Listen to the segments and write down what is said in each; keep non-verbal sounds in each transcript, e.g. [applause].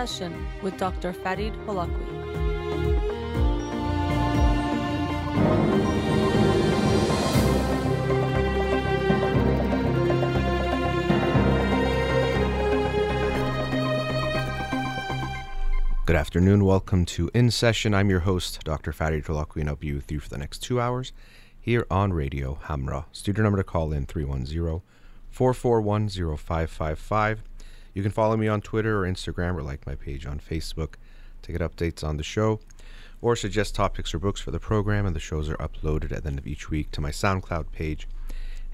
Session with Dr. Farid Holakouee. Good afternoon. Welcome to In Session. I'm your host, Dr. Farid Holakouee, and I'll be with you for the next two hours here on Radio Hamra. Studio number to call in 310 441 0555. You can follow me on Twitter or Instagram or like my page on Facebook to get updates on the show or suggest topics or books for the program. And the shows are uploaded at the end of each week to my SoundCloud page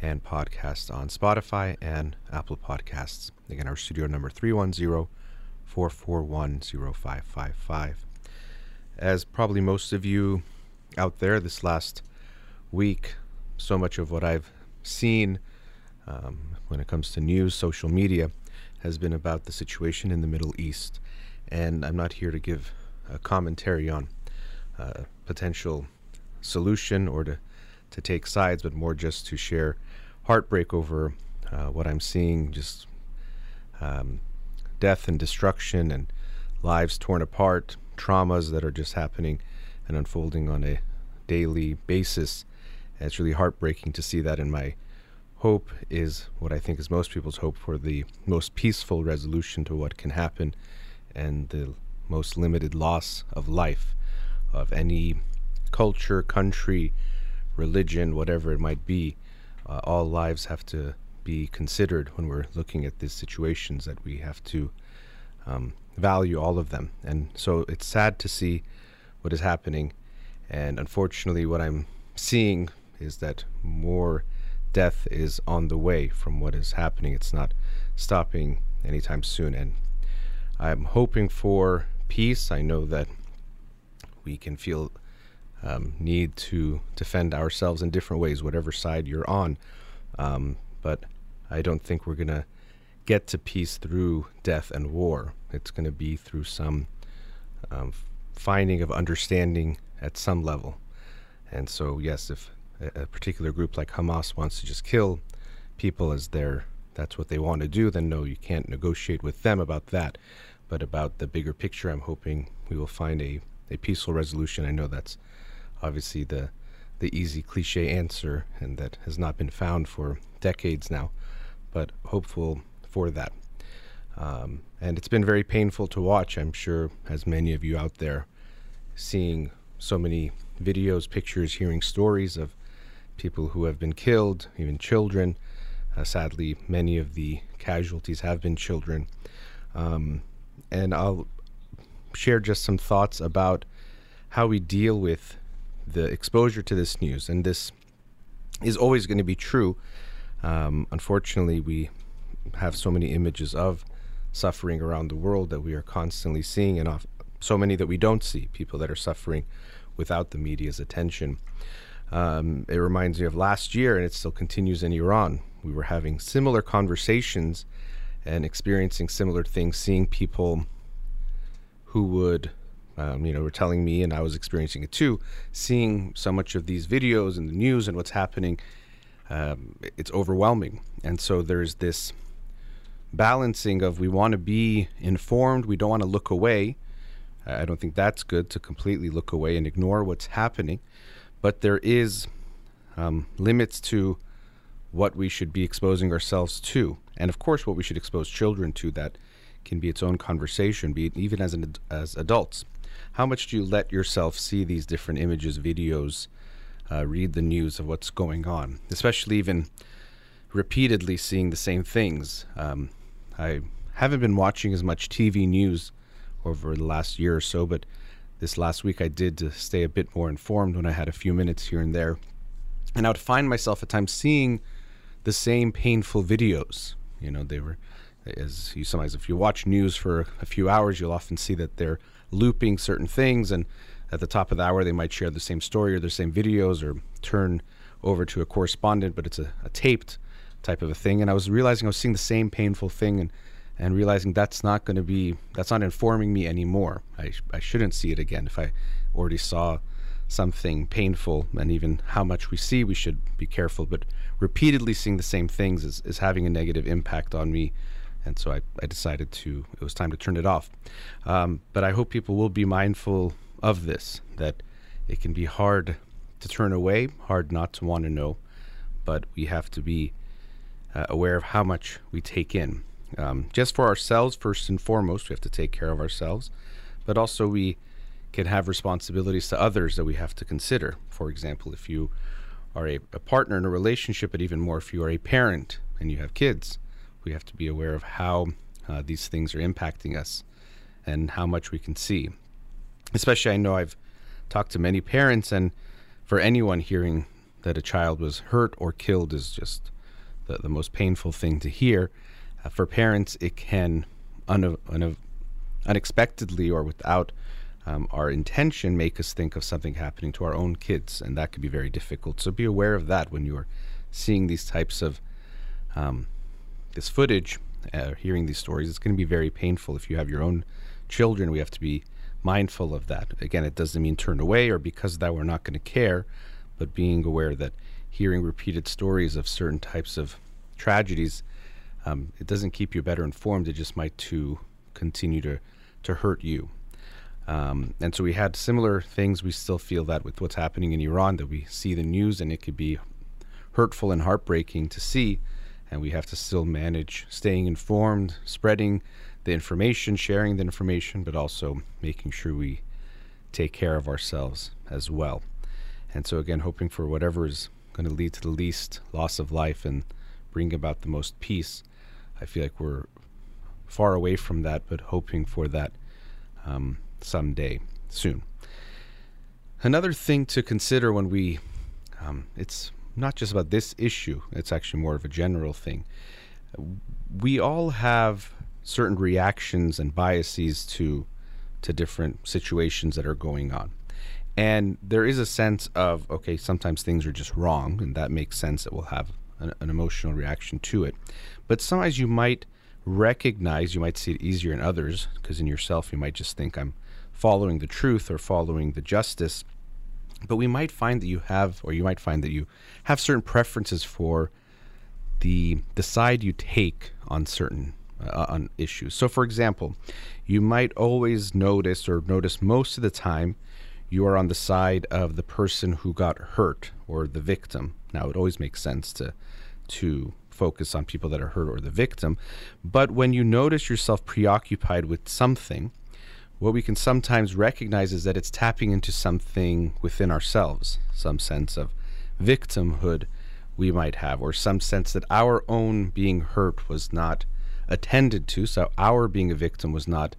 and podcast on Spotify and Apple Podcasts. Again, our studio number 310 441 0555. As probably most of you out there this last week, so much of what I've seen um, when it comes to news, social media, has been about the situation in the Middle East. And I'm not here to give a commentary on uh, potential solution or to, to take sides, but more just to share heartbreak over uh, what I'm seeing just um, death and destruction and lives torn apart, traumas that are just happening and unfolding on a daily basis. And it's really heartbreaking to see that in my hope is what I think is most people's hope for the most peaceful resolution to what can happen and the most limited loss of life of any culture, country, religion, whatever it might be. Uh, all lives have to be considered when we're looking at these situations that we have to um, value all of them. And so it's sad to see what is happening. And unfortunately, what I'm seeing is that more death is on the way from what is happening. It's not stopping anytime soon. And I'm hoping for peace. I know that we can feel um, need to defend ourselves in different ways, whatever side you're on. Um, but I don't think we're going to get to peace through death and war. It's going to be through some um, finding of understanding at some level. And so, yes, if a particular group like Hamas wants to just kill people as their that's what they want to do, then no, you can't negotiate with them about that. But about the bigger picture, I'm hoping we will find a, a peaceful resolution. I know that's obviously the the easy cliche answer, and that has not been found for decades now, but hopeful for that. Um, and it's been very painful to watch, I'm sure, as many of you out there, seeing so many videos, pictures, hearing stories of people who have been killed, even children. Uh, sadly, many of the casualties have been children. Um, and I'll share just some thoughts about how we deal with the exposure to this news. And this is always going to be true. Um, unfortunately, we have so many images of suffering around the world that we are constantly seeing, and so many that we don't see people that are suffering without the media's attention. Um, it reminds me of last year, and it still continues in Iran. We were having similar conversations and experiencing similar things, seeing people who would, um, you know, were telling me, and I was experiencing it too, seeing so much of these videos and the news and what's happening. Um, it's overwhelming. And so there's this balancing of we want to be informed, we don't want to look away. I don't think that's good to completely look away and ignore what's happening but there is um, limits to what we should be exposing ourselves to, and of course, what we should expose children to. That can be its own conversation, be it even as an, as adults. How much do you let yourself see these different images, videos, uh, read the news of what's going on, especially even repeatedly seeing the same things? Um, I haven't been watching as much TV news over the last year or so, but this last week I did to stay a bit more informed when I had a few minutes here and there. And I would find myself at times seeing the same painful videos. You know, they were, as you sometimes, if you watch news for a few hours, you'll often see that they're looping certain things. And at the top of the hour, they might share the same story or the same videos or turn over to a correspondent, but it's a, a taped type of a thing. And I was realizing I was seeing the same painful thing. And and realizing that's not going to be that's not informing me anymore. I, I shouldn't see it again if I already saw something painful and even how much we see we should be careful but repeatedly seeing the same things is, is having a negative impact on me and so I, I decided to it was time to turn it off. Um, but I hope people will be mindful of this that it can be hard to turn away, hard not to want to know, but we have to be uh, aware of how much we take in. Um, just for ourselves, first and foremost, we have to take care of ourselves, but also we can have responsibilities to others that we have to consider. For example, if you are a, a partner in a relationship, but even more if you are a parent and you have kids, we have to be aware of how uh, these things are impacting us and how much we can see. Especially, I know I've talked to many parents, and for anyone hearing that a child was hurt or killed is just the, the most painful thing to hear. Uh, for parents, it can un- un- unexpectedly or without um, our intention make us think of something happening to our own kids, and that could be very difficult. So be aware of that when you are seeing these types of um, this footage, uh, hearing these stories. It's going to be very painful. If you have your own children, we have to be mindful of that. Again, it doesn't mean turn away or because of that we're not going to care, but being aware that hearing repeated stories of certain types of tragedies, um, it doesn't keep you better informed. It just might to continue to to hurt you. Um, and so we had similar things. We still feel that with what's happening in Iran, that we see the news and it could be hurtful and heartbreaking to see, and we have to still manage staying informed, spreading the information, sharing the information, but also making sure we take care of ourselves as well. And so, again, hoping for whatever is going to lead to the least loss of life and bring about the most peace. I feel like we're far away from that, but hoping for that um, someday soon. Another thing to consider when we, um, it's not just about this issue, it's actually more of a general thing. We all have certain reactions and biases to to different situations that are going on. And there is a sense of okay, sometimes things are just wrong, and that makes sense that we'll have an, an emotional reaction to it. But sometimes you might recognize, you might see it easier in others, because in yourself you might just think I'm following the truth or following the justice. But we might find that you have, or you might find that you have certain preferences for the the side you take on certain uh, on issues. So, for example, you might always notice or notice most of the time you are on the side of the person who got hurt or the victim. Now, it always makes sense to to focus on people that are hurt or the victim, but when you notice yourself preoccupied with something, what we can sometimes recognize is that it's tapping into something within ourselves, some sense of victimhood we might have, or some sense that our own being hurt was not attended to. So our being a victim was not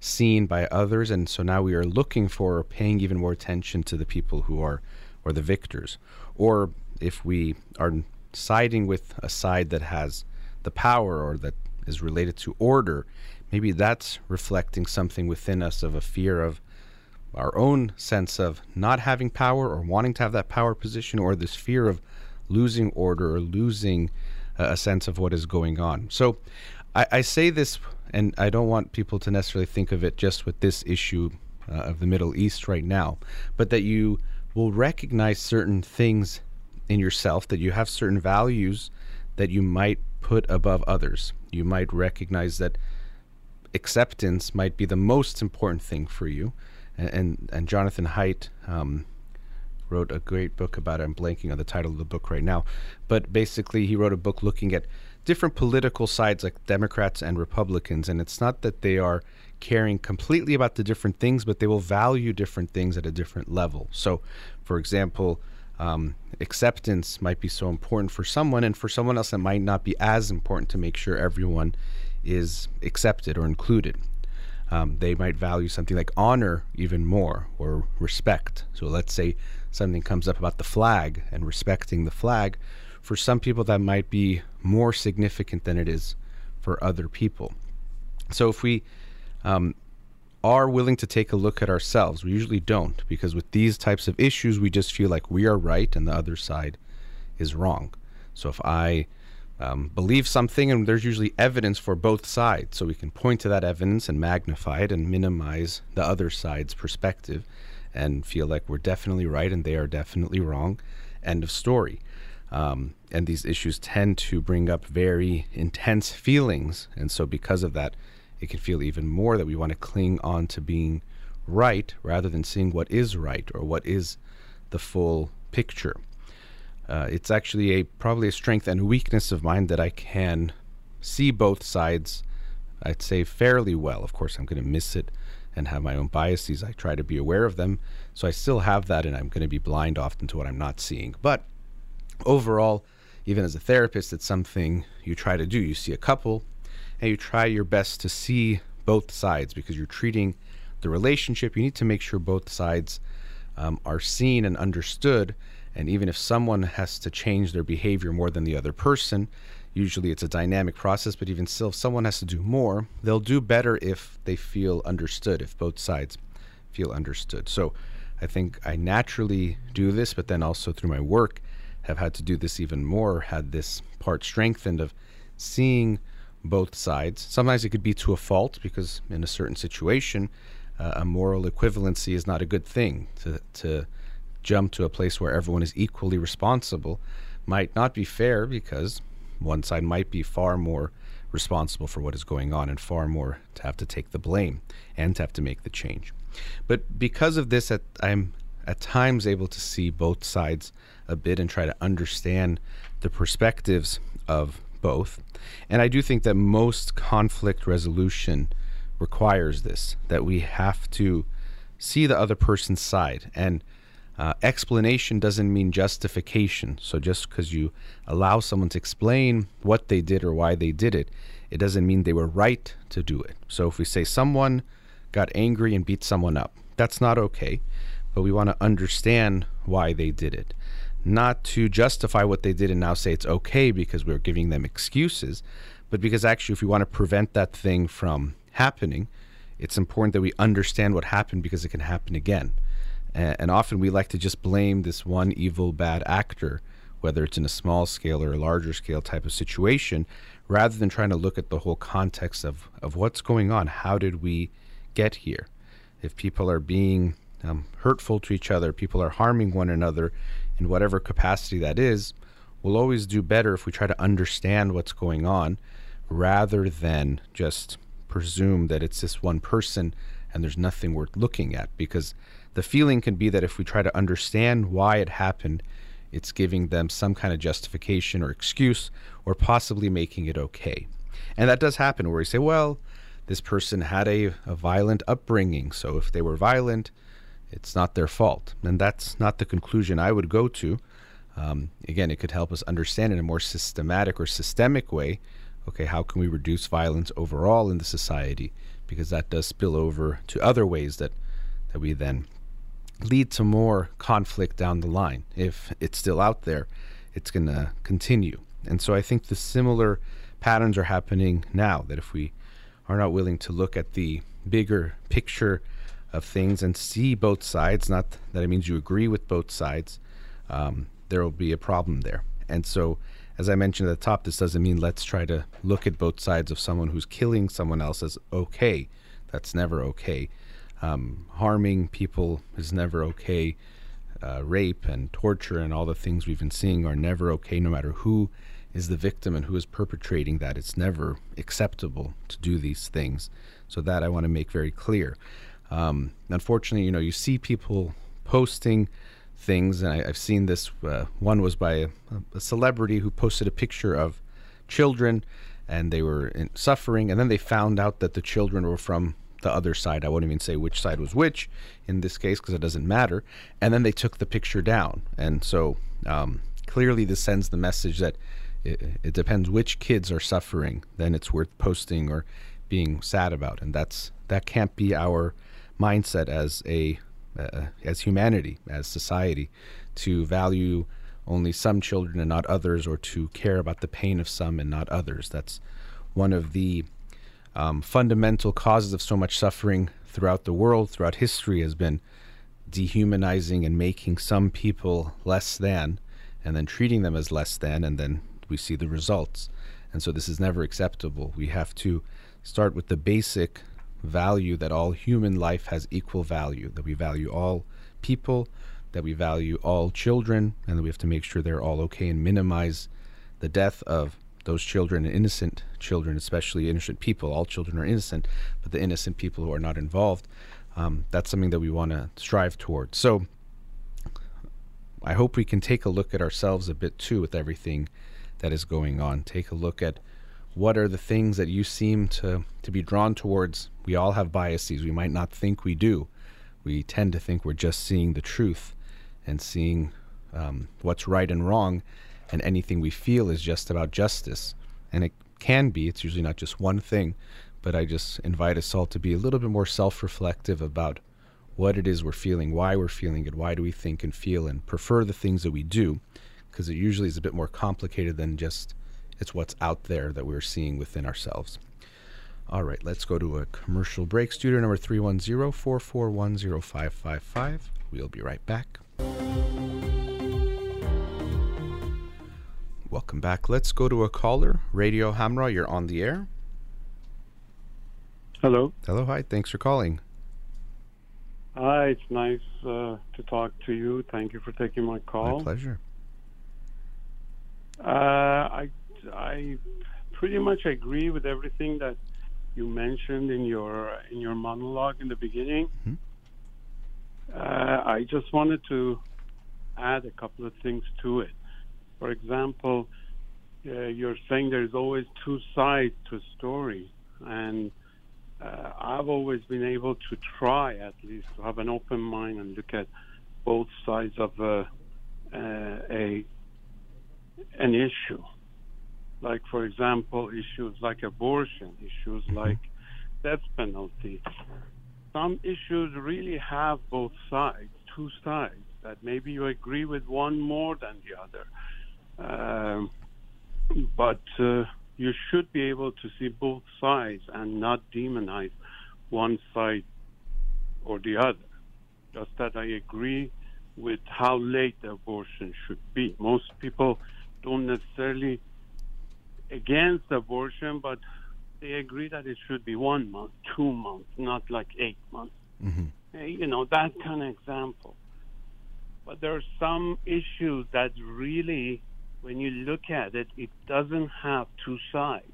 seen by others, and so now we are looking for or paying even more attention to the people who are or the victors. Or if we are siding with a side that has the power or that is related to order, maybe that's reflecting something within us of a fear of our own sense of not having power or wanting to have that power position or this fear of losing order or losing a sense of what is going on. So I, I, say this, and I don't want people to necessarily think of it just with this issue uh, of the Middle East right now, but that you will recognize certain things in yourself, that you have certain values that you might put above others. You might recognize that acceptance might be the most important thing for you. And, and, and Jonathan Haidt um, wrote a great book about it. I'm blanking on the title of the book right now. But basically, he wrote a book looking at different political sides like Democrats and Republicans. And it's not that they are caring completely about the different things, but they will value different things at a different level. So, for example, um, acceptance might be so important for someone, and for someone else, it might not be as important to make sure everyone is accepted or included. Um, they might value something like honor even more or respect. So, let's say something comes up about the flag and respecting the flag for some people that might be more significant than it is for other people. So if we um, are willing to take a look at ourselves, we usually don't, because with these types of issues, we just feel like we are right and the other side is wrong. So if I um, believe something, and there's usually evidence for both sides, so we can point to that evidence and magnify it and minimize the other side's perspective and feel like we're definitely right and they are definitely wrong. End of story. Um, and these issues tend to bring up very intense feelings. And so, because of that, it can feel even more that we want to cling on to being right rather than seeing what is right or what is the full picture. Uh, it's actually a probably a strength and weakness of mine that I can see both sides. I'd say fairly well. Of course, I'm going to miss it and have my own biases. I try to be aware of them, so I still have that, and I'm going to be blind often to what I'm not seeing. But overall, even as a therapist, it's something you try to do. You see a couple, and you try your best to see both sides because you're treating the relationship. You need to make sure both sides um, are seen and understood. And even if someone has to change their behavior more than the other person, usually it's a dynamic process, but even still, if someone has to do more, they'll do better if they feel understood, if both sides feel understood. So I think I naturally do this, but then also through my work, have had to do this even more, had this part strengthened of seeing both sides. Sometimes it could be to a fault because in a certain situation, uh, a moral equivalency is not a good thing. To, to jump to a place where everyone is equally responsible might not be fair because one side might be far more responsible for what is going on and far more to have to take the blame and to have to make the change. But because of this, I'm at times able to see both sides a bit and try to understand the perspectives of both. And I do think that most conflict resolution requires this that we have to see the other person's side. And uh, explanation doesn't mean justification. So just because you allow someone to explain what they did or why they did it, it doesn't mean they were right to do it. So if we say someone got angry and beat someone up, that's not okay. But we want to understand why they did it. Not to justify what they did and now say it's okay because we're giving them excuses, but because actually, if we want to prevent that thing from happening, it's important that we understand what happened because it can happen again. And, and often we like to just blame this one evil, bad actor, whether it's in a small scale or a larger scale type of situation, rather than trying to look at the whole context of, of what's going on. How did we get here? If people are being um, hurtful to each other, people are harming one another in whatever capacity that is, we'll always do better if we try to understand what's going on rather than just presume that it's this one person and there's nothing worth looking at because the feeling can be that if we try to understand why it happened, it's giving them some kind of justification or excuse or possibly making it okay. And that does happen where we say, well, this person had a, a violent upbringing, so if they were violent, it's not their fault. And that's not the conclusion I would go to. Um, again, it could help us understand in a more systematic or systemic way okay, how can we reduce violence overall in the society? Because that does spill over to other ways that, that we then lead to more conflict down the line. If it's still out there, it's going to continue. And so I think the similar patterns are happening now that if we are not willing to look at the bigger picture of things and see both sides, not that it means you agree with both sides, um, there will be a problem there. And so as I mentioned at the top, this doesn't mean let's try to look at both sides of someone who's killing someone else as okay. That's never okay. Um, harming people is never okay. Uh, rape and torture and all the things we've been seeing are never okay, no matter who is the victim and who is perpetrating that. It's never acceptable to do these things. So that I want to make very clear. Um, unfortunately, you know, you see people posting things, and I, have seen this. Uh, one was by a, a, celebrity who posted a picture of children, and they were in, suffering, and then they found out that the children were from the other side. I won't even say which side was which in this case because it doesn't matter. And then they took the picture down, and so um, clearly this sends the message that it, it depends which kids are suffering, then it's worth posting or being sad about, and that's that can't be our mindset as a uh, as humanity, as society, to value only some children and not others, or to care about the pain of some and not others. That's one of the um, fundamental causes of so much suffering throughout the world, throughout history, has been dehumanizing and making some people less than, and then treating them as less than, and then we see the results. And so this is never acceptable. We have to start with the basic value that all human life has equal value, that we value all people that we value all children and that we have to make sure they're all okay and minimize the death of those children and innocent children, especially innocent people. All children are innocent, but the innocent people who are not involved. Um, that's something that we want to strive towards. So I hope we can take a look at ourselves a bit too with everything that is going on. Take a look at what are the things that you seem to, to be drawn towards. We all have biases. We might not think we do. We tend to think we're just seeing the truth and seeing um, what's right and wrong and anything we feel is just about justice. And it can be, it's usually not just one thing, but I just invite us all to be a little bit more self reflective about what it is we're feeling, why we're feeling it, why do we think and feel and prefer the things that we do, because it usually is a bit more complicated than just it's what's out there that we're seeing within ourselves. All right, let's go to a commercial break. Studio number 310 441 0555. We'll be right back. Welcome back. Let's go to a caller. Radio Hamra, you're on the air. Hello. Hello, hi. Thanks for calling. Hi, it's nice uh, to talk to you. Thank you for taking my call. My pleasure. Uh, I I pretty much agree with everything that you mentioned in your in your monologue in the beginning. Mhm. Uh, I just wanted to add a couple of things to it. For example, uh, you're saying there's always two sides to a story, and uh, I've always been able to try at least to have an open mind and look at both sides of a, uh, a an issue. Like, for example, issues like abortion, issues like death penalty. Some issues really have both sides, two sides, that maybe you agree with one more than the other. Um, but uh, you should be able to see both sides and not demonize one side or the other. Just that I agree with how late abortion should be. Most people don't necessarily against abortion, but they agree that it should be one month, two months, not like eight months. Mhm. Eh, You know, that kind of example. But there are some issues that really, when you look at it, it doesn't have two sides.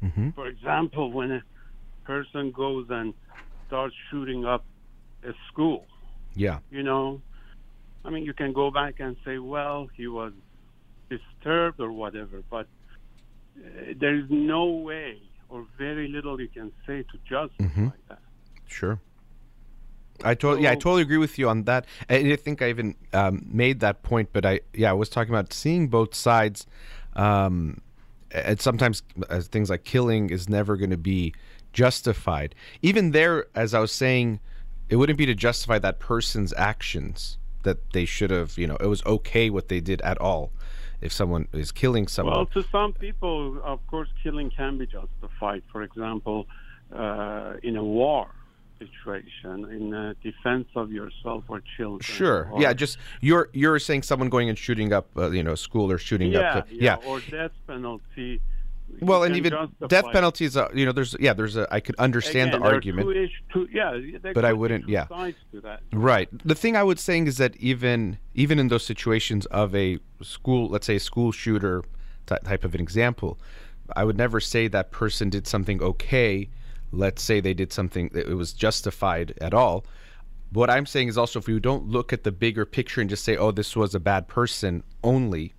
hmm For example, when a person goes and starts shooting up a school, Yeah. you know, I mean, you can go back and say, well, he was disturbed or whatever, but there is no way or very little you can say to justify Mhm. that. Sure. I totally, yeah, I totally agree with you on that. And I think I even um, made that point, but I, yeah, I was talking about seeing both sides. Um, and sometimes uh, things like killing is never going to be justified. Even there, as I was saying, it wouldn't be to justify that person's actions that they should have. You know, it was okay what they did at all. If someone is killing someone, Well, to some people, of course, killing can be justified. For example, uh, in a war situation, in defense of yourself or children. Sure. or- Yeah. Just you're you're saying someone going and shooting up, uh, you know, school or shooting yeah, up. The, yeah, or death penalty. You Well, and even death penalties. Uh, you know, there's yeah, there's a. I could understand Again, the argument. Two ish, two, yeah, But I wouldn't- yeah. Sides to that. Right. The thing I would saying is that even even in those situations of a school, let's say a school shooter ty- type of an example, I would never say that person did something okay. Let's say they did something that it was justified at all. What I'm saying is also if we don't look at the bigger picture and just say, "Oh, this was a bad person only,"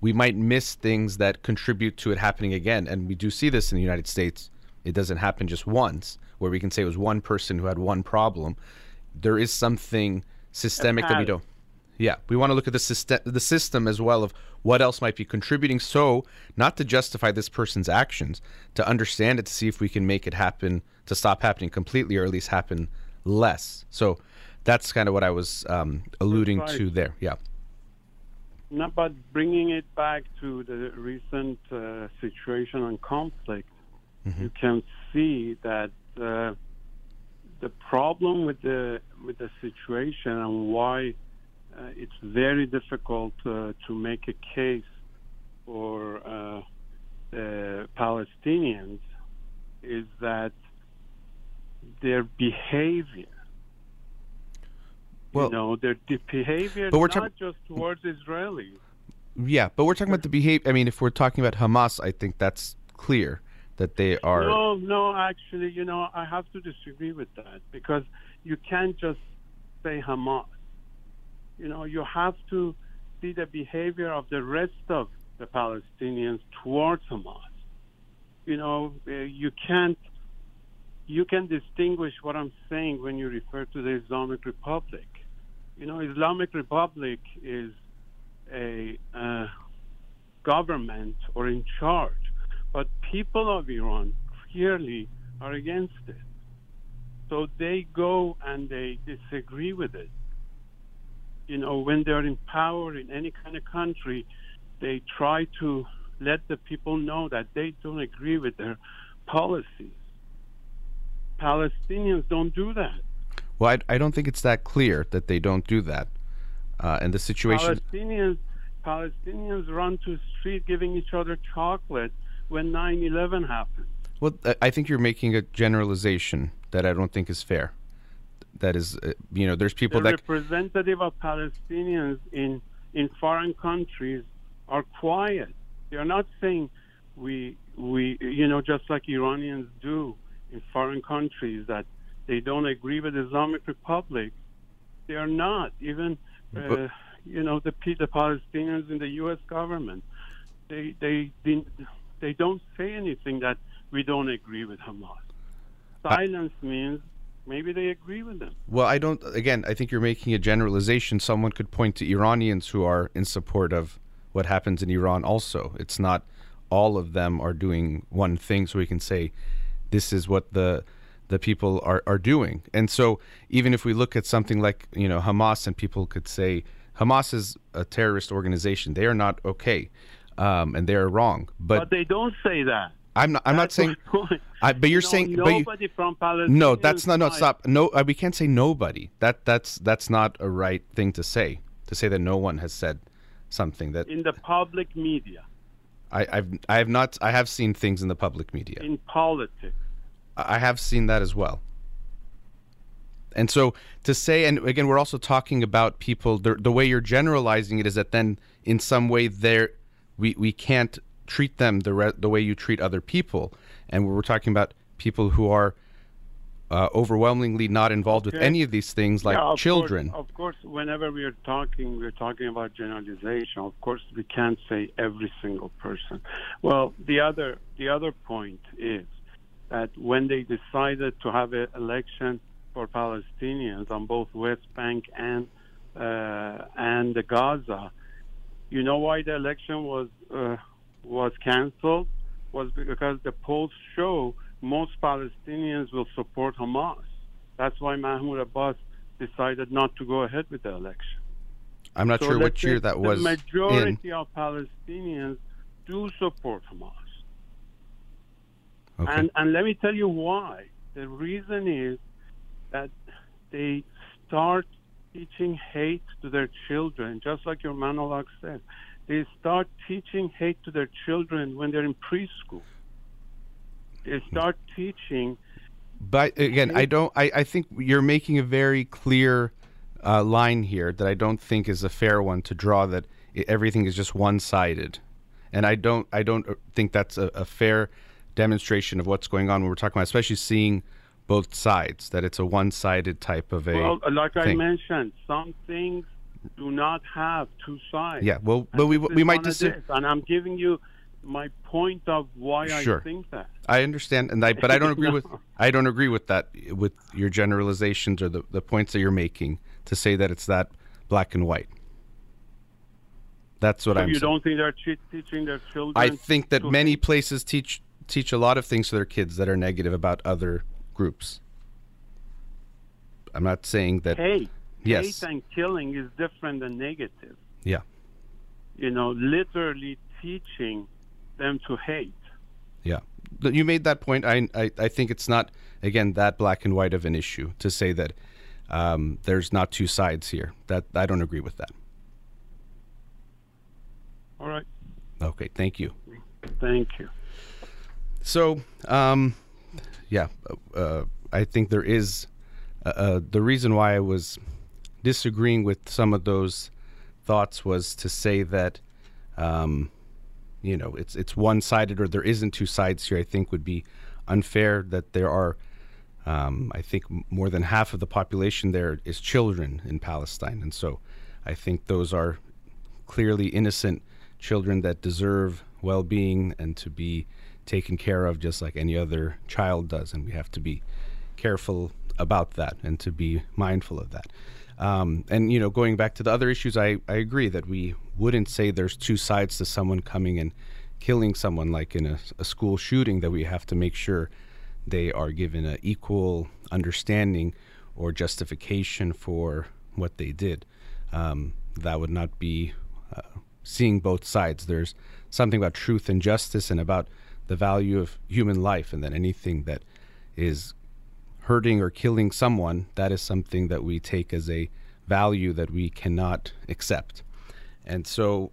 we might miss things that contribute to it happening again. And we do see this in the United States. It doesn't happen just once, where we can say it was one person who had one problem. There is something systemic that we don't. Yeah, we want to look at the system, the system as well of what else might be contributing. So, not to justify this person's actions, to understand it, to see if we can make it happen, to stop happening completely, or at least happen less. So, that's kind of what I was um, alluding to there. Yeah. No, but bringing it back to the recent uh, situation and conflict, Mm-hmm. you can see that uh, the problem with the with the situation and why uh, it's very difficult uh, to make a case for uh, the Palestinians is that their behavior Well- you know, their de- behavior But we're not talk- just towards Israelis. Yeah, but we're talking about the behavior. I mean, if we're talking about Hamas, I think that's clear that they are. No, no, actually, you know, I have to disagree with that because you can't just say Hamas. You know, you have to see the behavior of the rest of the Palestinians towards Hamas. You know, uh, you can't. You can distinguish what I'm saying when you refer to the Islamic Republic. You know, Islamic Republic is a uh, government or in charge but people of Iran clearly are against it. So they go and they disagree with it. You know, when they're in power in any kind of country, they try to let the people know that they don't agree with their policies. Palestinians don't do that. Well, I, I don't think it's that clear that they don't do that. Uh, and the situation. Palestinians Palestinians run to the street giving each other chocolate when 9/11 happened. Well, I- I think you're making a generalization that I don't think is fair. That is, uh, you know, there's people the that. representative of Palestinians in in foreign countries are quiet. They are not saying we we you know just like Iranians do in foreign countries that they don't agree with Islamic Republic. They are not even uh, you know the the Palestinians in the U.S. government. They they they don't say anything that we don't agree with Hamas. Silence means maybe they agree with them. Well, I don't. Again, I think you're making a generalization. Someone could point to Iranians who are in support of what happens in Iran. Also, it's not all of them are doing one thing. So we can say this is what the the people are, are doing. And so even if we look at something like you know Hamas, and people could say Hamas is a terrorist organization, they are not okay, um, and they are wrong. But, But they don't say that. I'm not. I'm not saying. [laughs] I, but you're No, saying. But you, nobody from Palestine. no, that's not. No, stop. No, uh, we can't say nobody. That that's that's not a right thing to say. To say that no one has said something that In the public media, I, I've I have not. I have seen things in the public media. in politics. I have seen that as well. And so to say, and again, we're also talking about people. The, the way you're generalizing it is that then, in some way, there we we can't treat them the re- the way you treat other people. And we're talking about people who are uh, overwhelmingly not involved with any of these things, like Yeah, of children. Course, of course, whenever we are talking, we're talking about generalization. Of course, we can't say every single person. Well, the other the other point is that when they decided to have an election for Palestinians on both West Bank and uh, and the Gaza, you know why the election was uh, was canceled? Was because the polls show most Palestinians will support Hamas. That's why Mahmoud Abbas decided not to go ahead with the election. I'm not So sure which year that was The in. majority of Palestinians do support Hamas. Okay. And and let me tell you why. The reason is that they start teaching hate to their children, just like your monologue said. They start teaching hate to their children when they're in preschool. They start teaching But again, I don't. I, I think you're making a very clear uh, line here that I don't think is a fair one to draw. That everything is just one-sided, and I don't. I don't uh, think that's a, a fair demonstration of what's going on when we're talking about, especially seeing both sides. That it's a one-sided type of a. well, like I mentioned, some things do not have two sides. yeah. Well, And but we we might disagree. and I'm giving you my point of why Sure. I think that. I understand, and I but I don't agree [laughs] with I don't agree with that with your generalizations or the, the points that you're making to say that it's that black and white. That's what So I'm. you saying. don't think they're teaching their children? I think that many places teach teach a lot of things to their kids that are negative about other groups. I'm not saying that. hate, Yes. hate and killing is different than negative. Yeah. You know, literally teaching them to hate. Yeah, you made that point. I, I I think it's not again that black and white of an issue to say that um, there's not two sides here. That I don't agree with that. All right. Okay, thank you. Thank you. So, um, yeah, uh, I think there is uh, uh, the reason why I was disagreeing with some of those thoughts was to say that, um, you know, it's it's one sided or there isn't two sides here. I think would be unfair. That there are, um, I think, more than half of the population there is children in Palestine, and so I think those are clearly innocent children that deserve well being and to be taken care of just like any other child does. And we have to be careful about that and to be mindful of that. Um, and, you know, going back to the other issues, I, I agree that we wouldn't say there's two sides to someone coming and killing someone, like in a, a school shooting, that we have to make sure they are given an equal understanding or justification for what they did. Um, that would not be uh, seeing both sides. There's something about truth and justice and about the value of human life, and that anything that is hurting or killing someone, that is something that we take as a value that we cannot accept. And so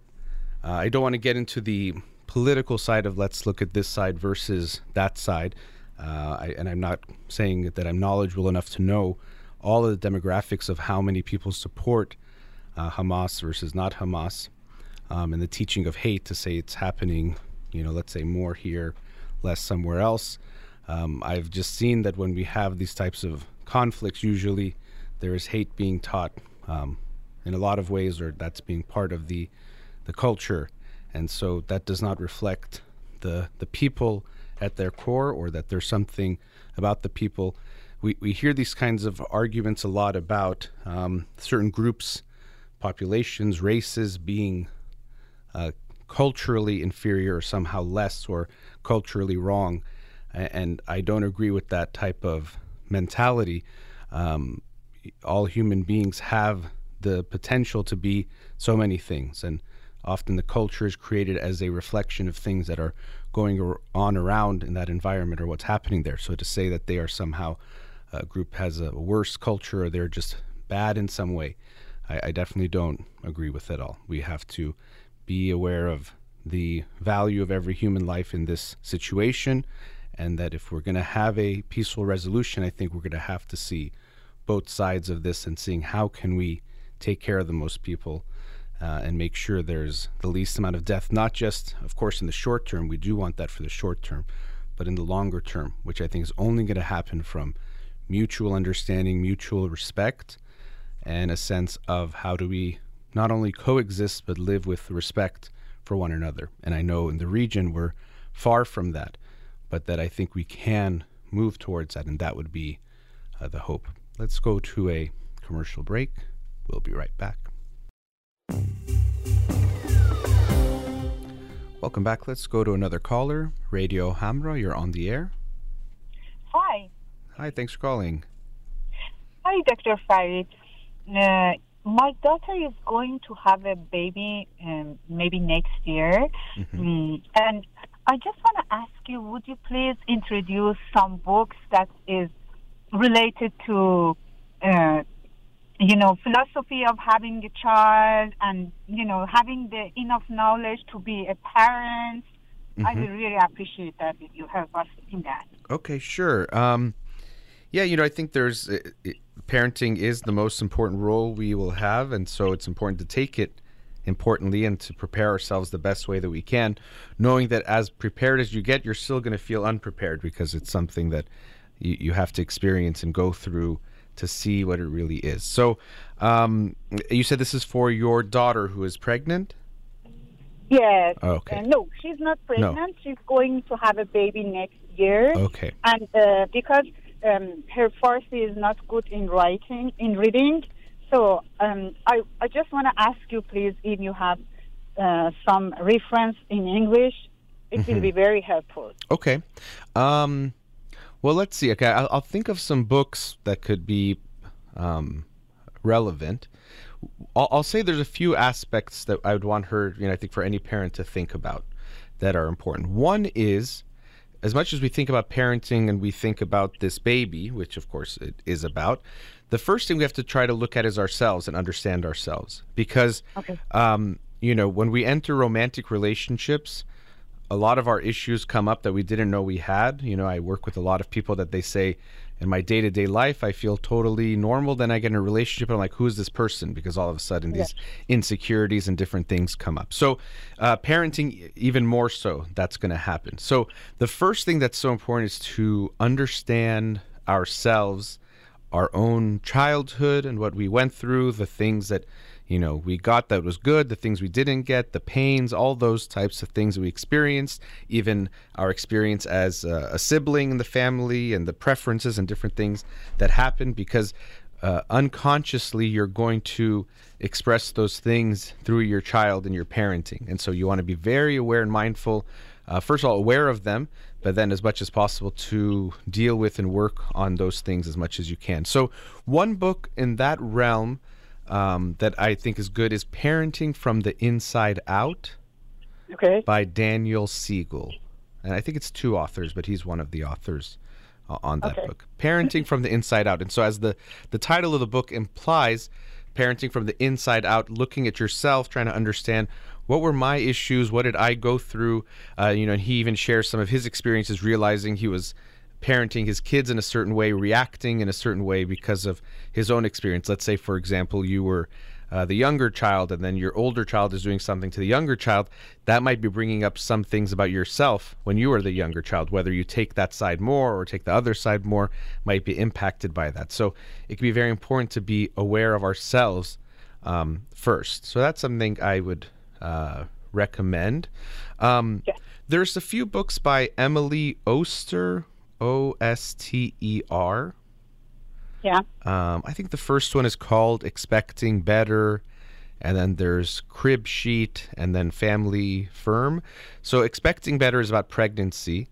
uh, I don't want to get into the political side of let's look at this side versus that side. Uh, I, and I'm not saying that I'm knowledgeable enough to know all of the demographics of how many people support uh, Hamas versus not Hamas um, and the teaching of hate to say it's happening, you know, let's say more here, less somewhere else. Um, I've just seen that when we have these types of conflicts, usually there is hate being taught um, in a lot of ways, or that's being part of the the culture, and so that does not reflect the the people at their core, or that there's something about the people. We we hear these kinds of arguments a lot about um, certain groups, populations, races being uh, culturally inferior or somehow less or culturally wrong and I don't agree with that type of mentality. Um, all human beings have the potential to be so many things, and often the culture is created as a reflection of things that are going on around in that environment or what's happening there. So to say that they are somehow a group has a worse culture or they're just bad in some way, I, I definitely don't agree with it all. We have to be aware of the value of every human life in this situation and that if we're going to have a peaceful resolution, I think we're going to have to see both sides of this and seeing how can we take care of the most people uh, and make sure there's the least amount of death, not just, of course, in the short term. We do want that for the short term, but in the longer term, which I think is only going to happen from mutual understanding, mutual respect, and a sense of how do we not only coexist but live with respect for one another. And I know in the region we're far from that but that I think we can move towards that, and that would be uh, the hope. Let's go to a commercial break. We'll be right back. Welcome back. Let's go to another caller. Radio Hamra, you're on the air. Hi. Hi, thanks for calling. Hi, Dr. Farid. Uh, my daughter is going to have a baby um, maybe next year. Mm-hmm. Mm, and I just want to ask you, would you please introduce some books that is related to, uh, you know, philosophy of having a child and, you know, having the enough knowledge to be a parent? Mm-hmm. I would really appreciate that if you help us in that. Okay, sure. Um, yeah, you know, I think there's uh, parenting is the most important role we will have, and so it's important to take it importantly and to prepare ourselves the best way that we can, knowing that as prepared as you get, you're still going to feel unprepared because it's something that you, you have to experience and go through to see what it really is. So, um, you said this is for your daughter who is pregnant? Yes. Okay. Uh, no, she's not pregnant. No. She's going to have a baby next year. Okay. And uh, because um, her Farsi is not good in writing, in reading, so um, I, I just want to ask you, please, if you have uh, some reference in English, it mm-hmm. will be very helpful. Okay. Um, well, let's see. Okay, I'll, I'll, think of some books that could be um, relevant. I'll, I'll, say there's a few aspects that I would want her, you know, I think for any parent to think about that are important. One is as much as we think about parenting and we think about this baby, which of course it is about, the first thing we have to try to look at is ourselves and understand ourselves. Because, okay. um, you know, when we enter romantic relationships, a lot of our issues come up that we didn't know we had. You know, I work with a lot of people that they say, in my day to day life, I feel totally normal. Then I get in a relationship and I'm like, who is this person? Because all of a sudden these insecurities and different things come up. So, uh, parenting, even more so, that's going to happen. So, the first thing that's so important is to understand ourselves, our own childhood, and what we went through, the things that you know we got that was good the things we didn't get the pains all those types of things we experienced even our experience as a, sibling in the family and the preferences and different things that happen because uh, unconsciously you're going to express those things through your child and your parenting. And so you want to be very aware and mindful uh, first of all aware of them but then as much as possible to deal with and work on those things as much as you can. So one book in that realm um, that I think is good is Parenting from the Inside Out Okay. by Daniel Siegel. And I think it's two authors, but he's one of the authors uh, on that Okay. book. Parenting from the Inside Out. And so, as the, the title of the book implies, parenting from the inside out, looking at yourself, trying to understand what were my issues, what did I go through. Uh, you know, and he even shares some of his experiences, realizing he was parenting his kids in a certain way, reacting in a certain way because of his own experience. Let's say, for example, you were uh, the younger child, and then your older child is doing something to the younger child. That might be bringing up some things about yourself when you were the younger child. Whether you take that side more or take the other side more, might be impacted by that. So it can be very important to be aware of ourselves um, first. So that's something I would uh, recommend. Um. There's a few books by Emily Oster, O S T E R. Yeah. Um, I think the first one is called Expecting Better, and then there's Crib Sheet, and then Family Firm. So Expecting Better is about pregnancy,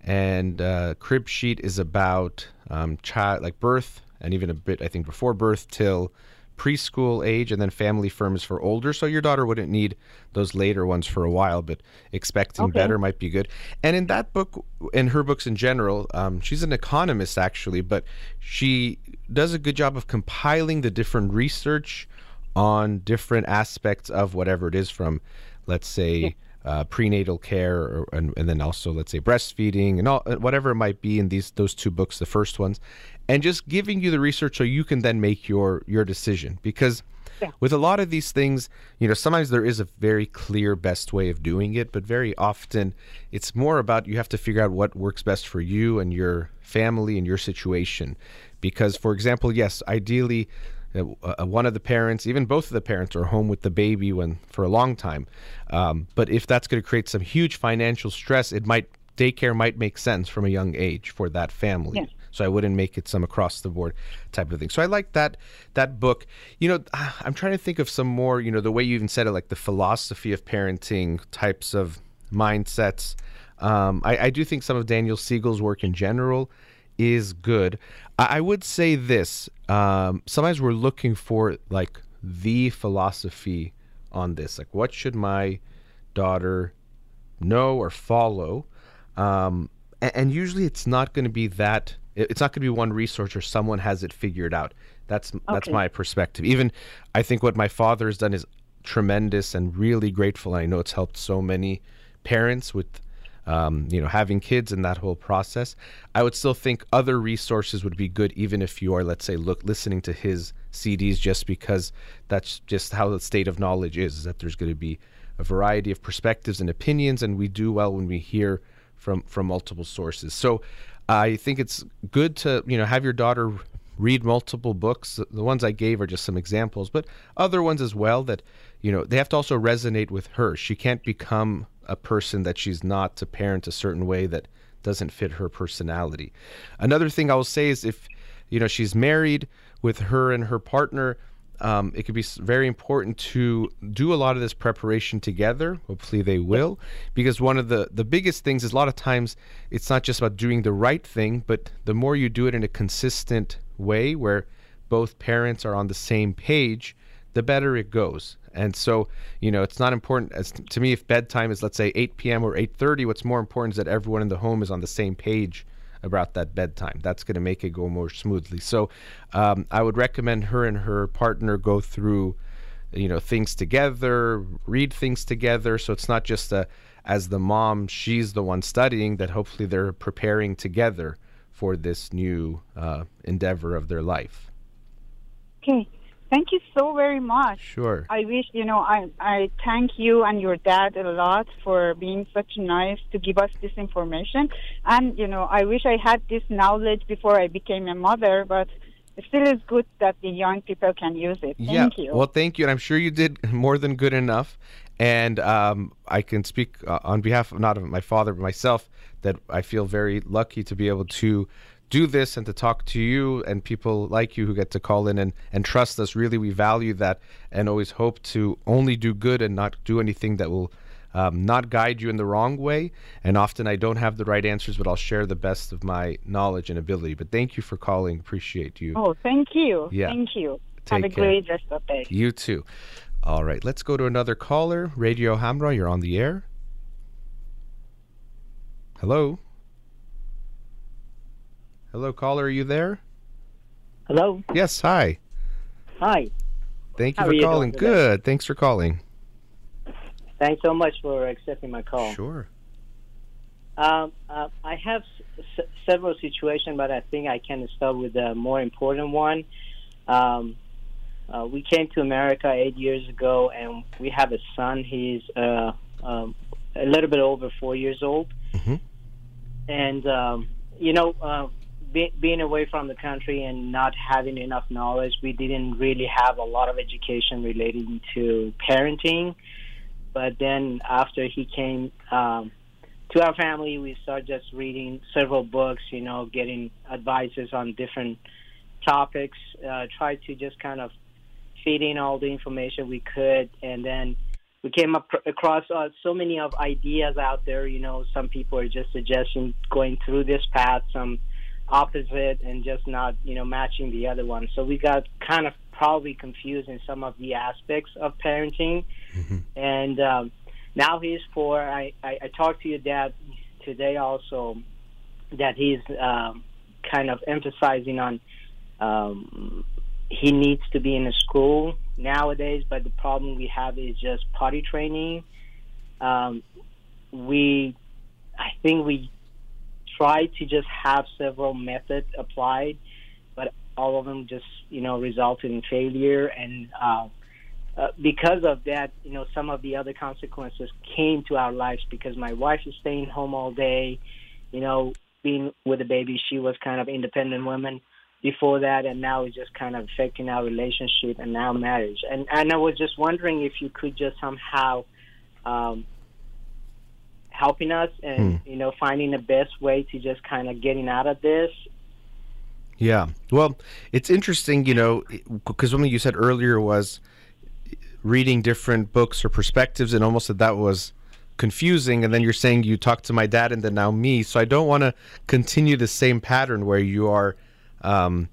and uh, Crib Sheet is about um, child like birth, and even a bit I think before birth till preschool age, and then Family firms for older. So your daughter wouldn't need those later ones for a while, but Expecting Okay. Better might be good. And in that book, in her books in general, um, she's an economist actually, but she does a good job of compiling the different research on different aspects of whatever it is from, let's say, uh, prenatal care, or, and, and then also let's say breastfeeding and all uh, whatever it might be in these those two books, the first ones, and just giving you the research so you can then make your your decision because. Yeah. With a lot of these things, you know, sometimes there is a very clear best way of doing it, but very often it's more about you have to figure out what works best for you and your family and your situation. Because, for example, yes, ideally, uh, uh, one of the parents, even both of the parents, are home with the baby when for a long time. Um, but if that's going to create some huge financial stress, it might daycare might make sense from a young age for that family. Yeah. So I wouldn't make it some across the board type of thing. So I like that that book. You know, ah, I'm trying to think of some more. You know, the way you even said it, like the philosophy of parenting types of mindsets. Um, I, I do think some of Daniel Siegel's work in general is good. I, I would say this: um, sometimes we're looking for like the philosophy on this. Like, what should my daughter know or follow? Um, and, and usually, it's not going to be that. It's not going to be one resource or someone has it figured out. That's that's my perspective. Even I think what my father has done is tremendous and really grateful. And I know it's helped so many parents with um, you know having kids and that whole process. I would still think other resources would be good, even if you are, let's say, look listening to his CDs, just because that's just how the state of knowledge is. Is that there's going to be a variety of perspectives and opinions, and we do well when we hear from from multiple sources. So I think it's good to you know have your daughter read multiple books. The- The ones I gave are just some examples, but other ones as well that you know they have to also resonate with her. She can't become a person that she's not to parent a certain way that doesn't fit her personality. Another thing I will say is if you know she's married with her and her partner um, it could be very important to do a lot of this preparation together. Hopefully, they will, because one of the the biggest things is a lot of times it's not just about doing the right thing, but the more you do it in a consistent way, where both parents are on the same page, the better it goes. And so, you know, it's not important as to me if bedtime is let's say 8 p.m. or 8:30. What's more important is that everyone in the home is on the same page about that bedtime. That's going to make it go more smoothly. So, um, I would recommend her and her partner go through, you know, things together, read things together. So it's not just a, as the mom, she's the one studying. That hopefully they're preparing together for this new uh, endeavor of their life. Okay. Thank you so very much. Sure. I wish, you know, I, I thank you and your dad a lot for being such nice to give us this information. And, you know, I wish I had this knowledge before I became a mother, but it still is good that the young people can use it. Thank yeah. you. Well, thank you, and I'm sure you did [laughs] more than good enough. And um, I can speak uh, on behalf of not of my father but myself that I feel very lucky to be able to do this and to talk to you and people like you who get to call in and, and trust us. Really, we value that and always hope to only do good and not do anything that will um, not guide you in the wrong way. And often I don't have the right answers, but I'll share the best of my knowledge and ability. But thank you for calling. Appreciate you. oh, thank you. Yeah. Thank you. Take Have a care. great rest of the day. You too. All right, let's go to another caller. Radio Hamra, you're on the air. Hello. Hello, caller. Are you there? Hello. Yes. Hi. Hi. Thank you How for you calling. Good. Thanks for calling. Thanks so much for accepting my call. Sure. Um, uh, I have s- s- several situations, but I think I can start with the more important one. Um, uh, we came to America eight years ago, and we have a son. He's uh, um, a little bit over four years old, Mhm. and um, you know, uh, be, being away from the country and not having enough knowledge, we didn't really have a lot of education relating to parenting. But then after he came um, to our family, we started just reading several books, you know, getting advices on different topics, uh, tried to just kind of feed in all the information we could, and then we came up across uh, so many of ideas out there. You know, some people are just suggesting going through this path, some opposite, and just not, you know, matching the other one. So we got kind of probably confused in some of the aspects of parenting. And um, now he's four. I, I, I talked to your dad today also that he's um, kind of emphasizing on um, he needs to be in a school nowadays, but the problem we have is just potty training. Um, we, I think we try to just have several methods applied, but all of them just you know result in failure and. Uh, uh, because of that, you know, some of the other consequences came to our lives because my wife is staying home all day, you know, being with the baby, she was kind of independent woman before that, and now it's just kind of affecting our relationship and our marriage. And and I was just wondering if you could just somehow um, helping us and you know finding the best way to just kind of getting out of this. Yeah. Well, it's interesting, you know, because something you said earlier was reading different books or perspectives, and almost that that was confusing. And then you're saying you talked to my dad and then now me. So I don't want to continue the same pattern where you are, um,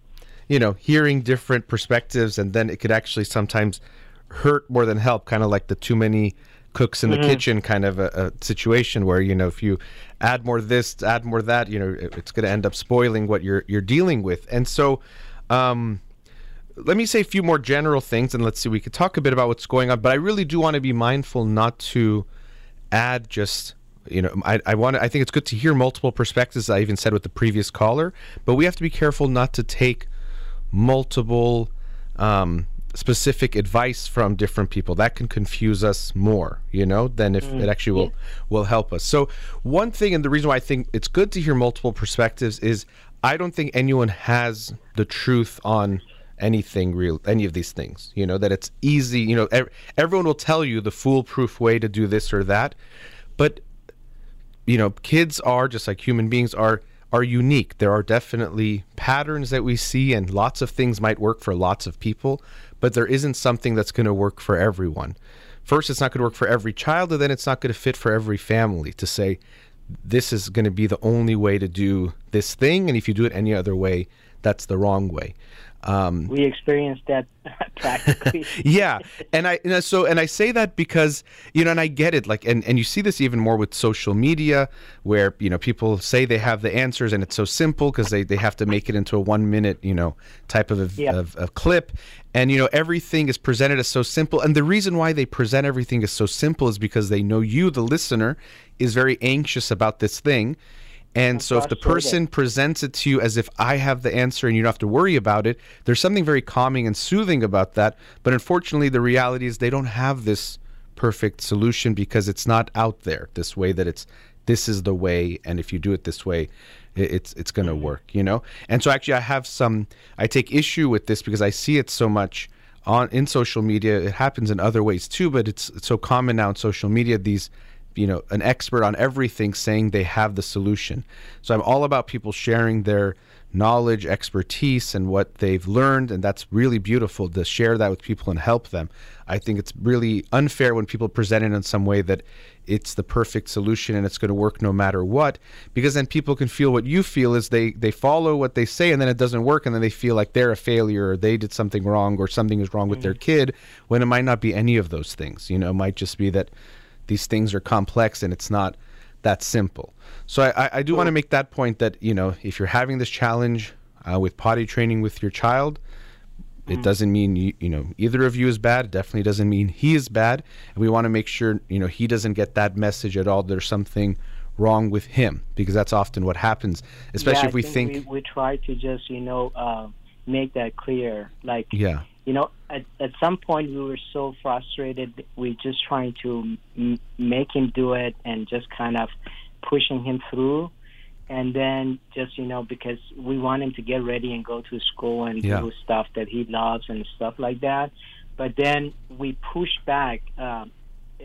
you know, hearing different perspectives, and then it could actually sometimes hurt more than help, kind of like the too many cooks in the kitchen kind of a, a situation where you know if you add more this add more that you know it- it's going to end up spoiling what you're you're dealing with. And so um let me say a few more general things and let's see we could talk a bit about what's going on but i really do want to be mindful not to add just you know i, I want to, i think it's good to hear multiple perspectives i even said with the previous caller but we have to be careful not to take multiple um, specific advice from different people. That can confuse us more you know than if mm. it actually will will help us. So one thing and the reason why i think it's good to hear multiple perspectives is i don't think anyone has the truth on anything real any of these things you know that it's easy you know ev- everyone will tell you the foolproof way to do this or that but you know kids are just like human beings are are unique. There are definitely patterns that we see and lots of things might work for lots of people but there isn't something that's going to work for everyone. First it's not going to work for every child and then it's not going to fit for every family to say this is going to be the only way to do this thing and if you do it any other way that's the wrong way um, We experienced that [laughs] practically. [laughs] yeah. And i know, so and i say that because you know and i get it. Like and and you see this even more with social media where you know people say they have the answers and it's so simple because they, they have to make it into a one minute you know type of a, of, of clip. And you know everything is presented as so simple. And the reason why they present everything as so simple is because they know you the listener is very anxious about this thing And so if the person presents it to you as if I have the answer and you don't have to worry about it, there's something very calming and soothing about that. But unfortunately, the reality is they don't have this perfect solution because it's not out there this way that it's this is the way and if you do it this way it's it's going to mm-hmm. work you know? And so actually i have some i take issue with this because i see it so much on in social media. It happens in other ways too but it's, it's so common now in social media these you know an expert on everything saying they have the solution. So i'm all about people sharing their knowledge expertise and what they've learned and that's really beautiful to share that with people and help them. I think it's really unfair when people present it in some way that it's the perfect solution and it's going to work no matter what because then people can feel what you feel is they they follow what they say and then it doesn't work and then they feel like they're a failure or they did something wrong or something is wrong with their mm-hmm. kid when it might not be any of those things. You know it might just be that these things are complex and it's not that simple. So I, I- I do want to make that point that you know if you're having this challenge uh, with potty training with your child, it doesn't mean you, you know either of you is bad. It definitely doesn't mean he is bad, and we want to make sure you know he doesn't get that message at all. There's something wrong with him because that's often what happens, especially yeah, if we I think, we, we try to just you know uh, make that clear. Like yeah, you know, at at some point we were so frustrated. We just trying to m- make him do it and just kind of pushing him through. And then just you know because we want him to get ready and go to school and Yeah. do stuff that he loves and stuff like that. But then we push back. Um,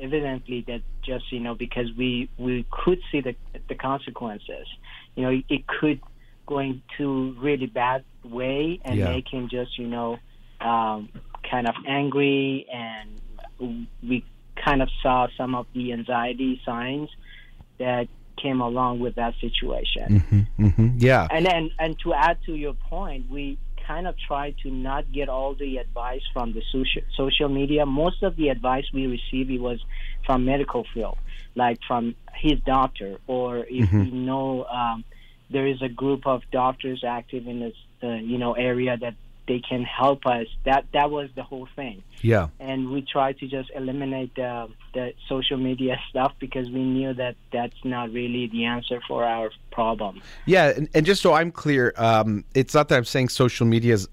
evidently that just you know because we we could see the the consequences you know it could go into really bad way and Yeah. make him just you know um, kind of angry and we kind of saw some of the anxiety signs that came along with that situation hmm hmm yeah, and then and to add to your point, we kind of try to not get all the advice from the social social media. Most of the advice we received was from medical field, like from his doctor, or if Mhm. we know um, there is a group of doctors active in this uh, you know area that they can help us. That that was the whole thing yeah. and we tried to just eliminate the, the social media [laughs] stuff because we knew that that's not really the answer for our problem. Yeah, and, and just so I'm clear, um, it's not that I'm saying social media is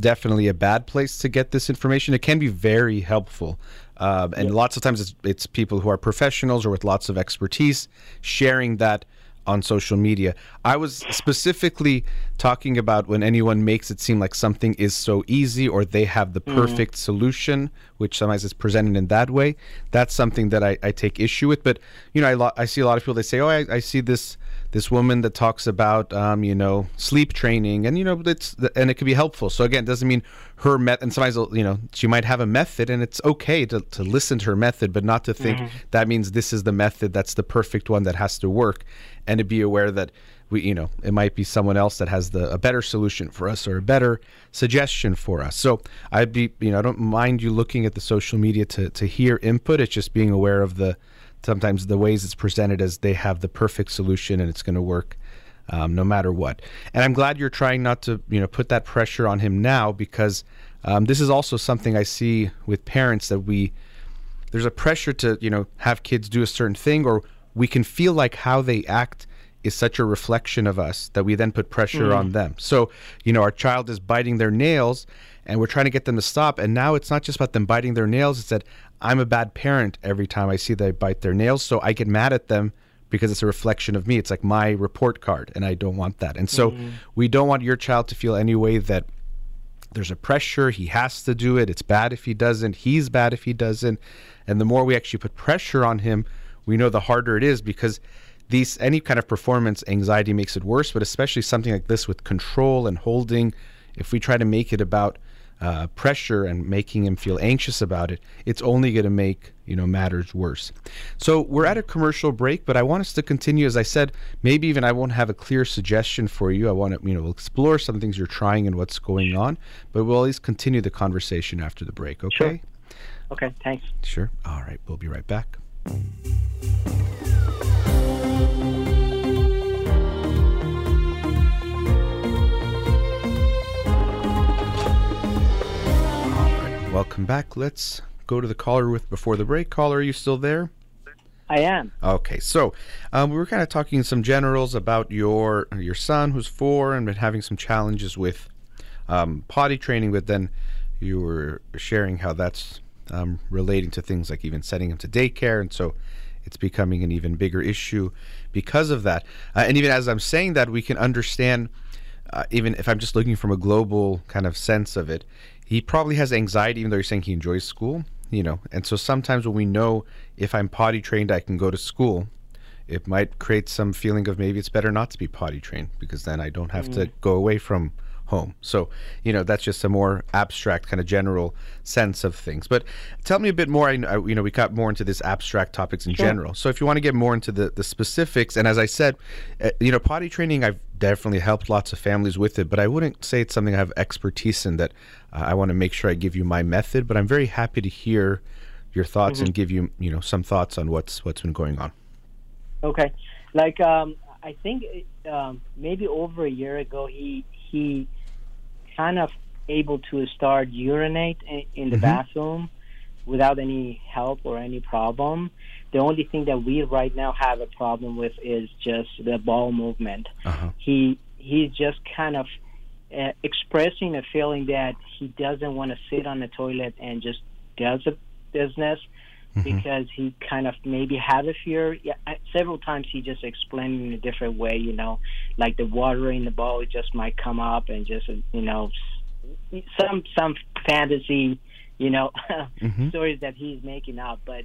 definitely a bad place to get this information. It can be very helpful. Um, and lots of times it's, it's people who are professionals or with lots of expertise sharing that on social media. I was specifically talking about when anyone makes it seem like something is so easy or they have the perfect solution, which sometimes is presented in that way. That's something that I, I take issue with. But you know, I, lo- I see a lot of people. They say, "Oh, I, I see this this woman that talks about um, you know sleep training and you know it's and it could be helpful so again it doesn't mean her met and sometimes you know she might have a method and it's okay to, to listen to her method but not to think that means this is the method that's the perfect one that has to work and to be aware that we you know it might be someone else that has the a better solution for us or a better suggestion for us so i'd be you know i don't mind you looking at the social media to to hear input it's just being aware of the sometimes the ways it's presented as they have the perfect solution and it's going to work um, no matter what. And I'm glad you're trying not to you know put that pressure on him now because um, this is also something I see with parents that we there's a pressure to you know have kids do a certain thing or we can feel like how they act is such a reflection of us that we then put pressure mm. on them. So, you know, our child is biting their nails and we're trying to get them to stop. And now it's not just about them biting their nails, it's that I'm a bad parent every time I see they bite their nails. So I get mad at them because it's a reflection of me. It's like my report card, and I don't want that. And so mm. we don't want your child to feel any way that there's a pressure he has to do it it's bad if he doesn't he's bad if he doesn't and the more we actually put pressure on him we know the harder it is because these any kind of performance anxiety makes it worse but especially something like this with control and holding if we try to make it about uh, pressure and making him feel anxious about it it's only going to make you know matters worse. So we're at a commercial break but i want us to continue. As i said maybe even i won't have a clear suggestion for you. I want to you know we'll explore some things you're trying and what's going on but we'll always continue the conversation after the break okay? Sure. Okay, thanks. sure. All right we'll be right back welcome back. Let's go to the caller with before the break. Caller, are you still there? I am. Okay, so um, we were kind of talking some generals about your your son who's four and been having some challenges with um, potty training, but then you were sharing how that's um, relating to things like even sending him to daycare, and so it's becoming an even bigger issue because of that. Uh, and even as I'm saying that, we can understand, uh, even if I'm just looking from a global kind of sense of it, he probably has anxiety, even though you're saying he enjoys school you know and so sometimes when we know if i'm potty trained i can go to school it might create some feeling of maybe it's better not to be potty trained because then i don't have mm. to go away from home so you know that's just a more abstract kind of general sense of things but tell me a bit more I, you know we got more into this abstract topics in sure. general so if you want to get more into the the specifics and as i said uh, you know potty training i've definitely helped lots of families with it but i wouldn't say it's something i have expertise in that uh, I want to make sure I give you my method, but I'm very happy to hear your thoughts mm-hmm. and give you, you know, some thoughts on what's what's been going on. Okay, like um, I think um, maybe over a year ago, he he kind of able to start urinate in, in the mm-hmm. bathroom without any help or any problem. The only thing that we right now have a problem with is just the bowel movement. Uh-huh. He he's just kind of uh, expressing a feeling that he doesn't want to sit on the toilet and just does a business mm-hmm. because he kind of maybe had a fear. Yeah, several times he just explained in a different way, you know, like the water in the bowl just might come up and just you know some some fantasy, you know, [laughs] mm-hmm. stories that he's making up. But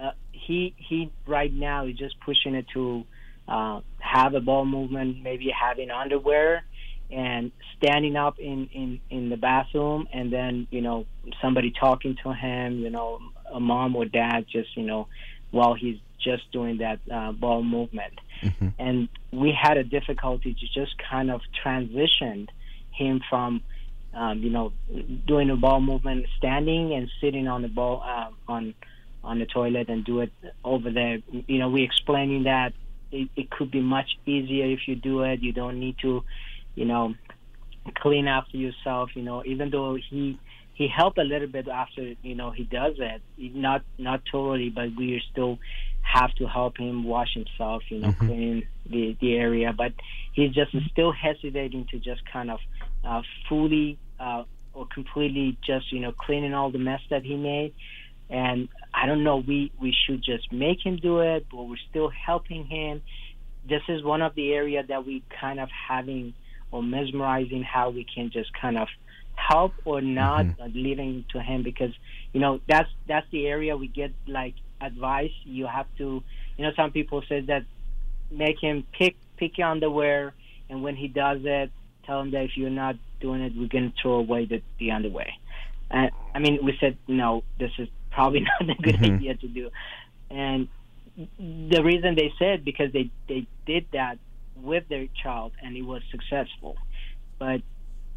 uh, he he right now is just pushing it to uh, have a bowel movement, maybe having underwear and standing up in, in, in the bathroom and then, you know, somebody talking to him, you know, a mom or dad just, you know, while he's just doing that uh, bowel movement. Mm-hmm. And we had a difficulty to just kind of transition him from, um, you know, doing a bowel movement, standing and sitting on the ball uh, on on the toilet and do it over there. You know, we explaining that it, it could be much easier if you do it. You don't need to you know, clean after yourself. You know, even though he he helped a little bit after you know he does it, not not totally, but we still have to help him wash himself. You know, mm-hmm. clean the the area, but he's just still hesitating to just kind of uh, fully uh, or completely just you know cleaning all the mess that he made. And I don't know, we we should just make him do it, but we're still helping him. This is one of the area that we kind of having or mesmerizing how we can just kind of help or not mm-hmm. leaving to him because you know that's that's the area we get like advice you have to you know some people say that make him pick pick your underwear and when he does it tell him that if you're not doing it we're going to throw away the, the underwear and i mean we said no this is probably [laughs] not a good mm-hmm. idea to do and the reason they said because they they did that with their child and it was successful. But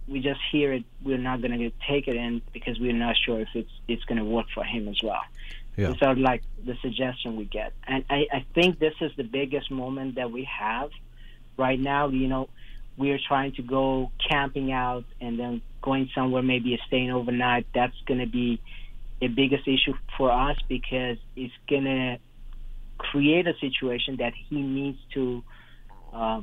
we just hear it, we're not going to take it in because we're not sure if it's it's going to work for him as well. Yeah. Are like the suggestion we get, and I, I think this is the biggest moment that we have right now. You know, we're trying to go camping out and then going somewhere, maybe staying overnight. That's going to be the biggest issue for us because it's going to create a situation that he needs to uh,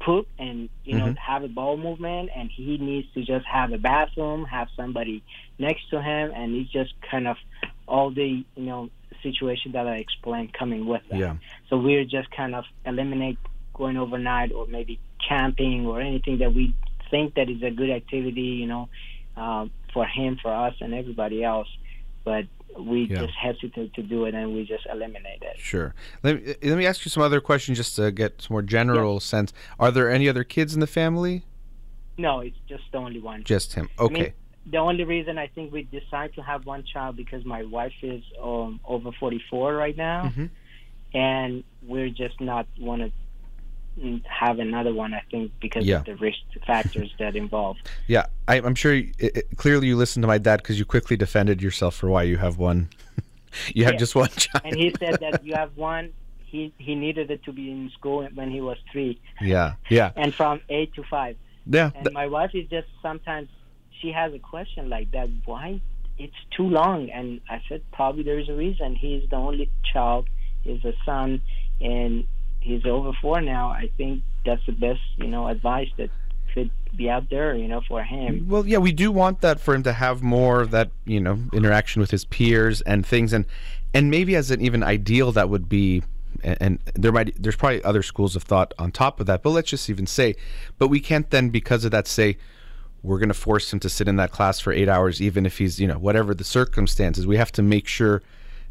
poop and you know mm-hmm. have a bowel movement and he needs to just have a bathroom have somebody next to him and it's just kind of all the you know situation that i explained coming with that yeah. so we're just kind of eliminate going overnight or maybe camping or anything that we think that is a good activity you know uh, for him for us and everybody else but we yeah. just hesitate to do it and we just eliminate it. Sure. Let me, let me ask you some other questions just to get some more general yeah. sense. Are there any other kids in the family? No, it's just the only one. Just him. Okay. I mean, the only reason I think we decided to have one child because my wife is um, over 44 right now, mm-hmm. and we're just not want to have another one. I think because yeah. of the risk factors that involve. Yeah, I, am sure. It, it, clearly, you listened to my dad because you quickly defended yourself for why you have one. [laughs] you have just one child. and he said that [laughs] you have one. He he needed it to be in school when he was three. Yeah, yeah. and from eight to five. Yeah. And my wife is just sometimes she has a question like that. Why it's too long. And I said, probably there's a reason. He's the only child. He's a son, and he's over four now. I think that's the best, you know, advice that could be out there, you know, for him. Well, yeah, we do want that for him to have more that, you know, interaction with his peers and things, and and maybe as an even ideal that would be. And and there might there's probably other schools of thought on top of that, but let's just even say, but we can't then because of that say we're going to force him to sit in that class for eight hours, even if he's, you know, whatever the circumstances. We have to make sure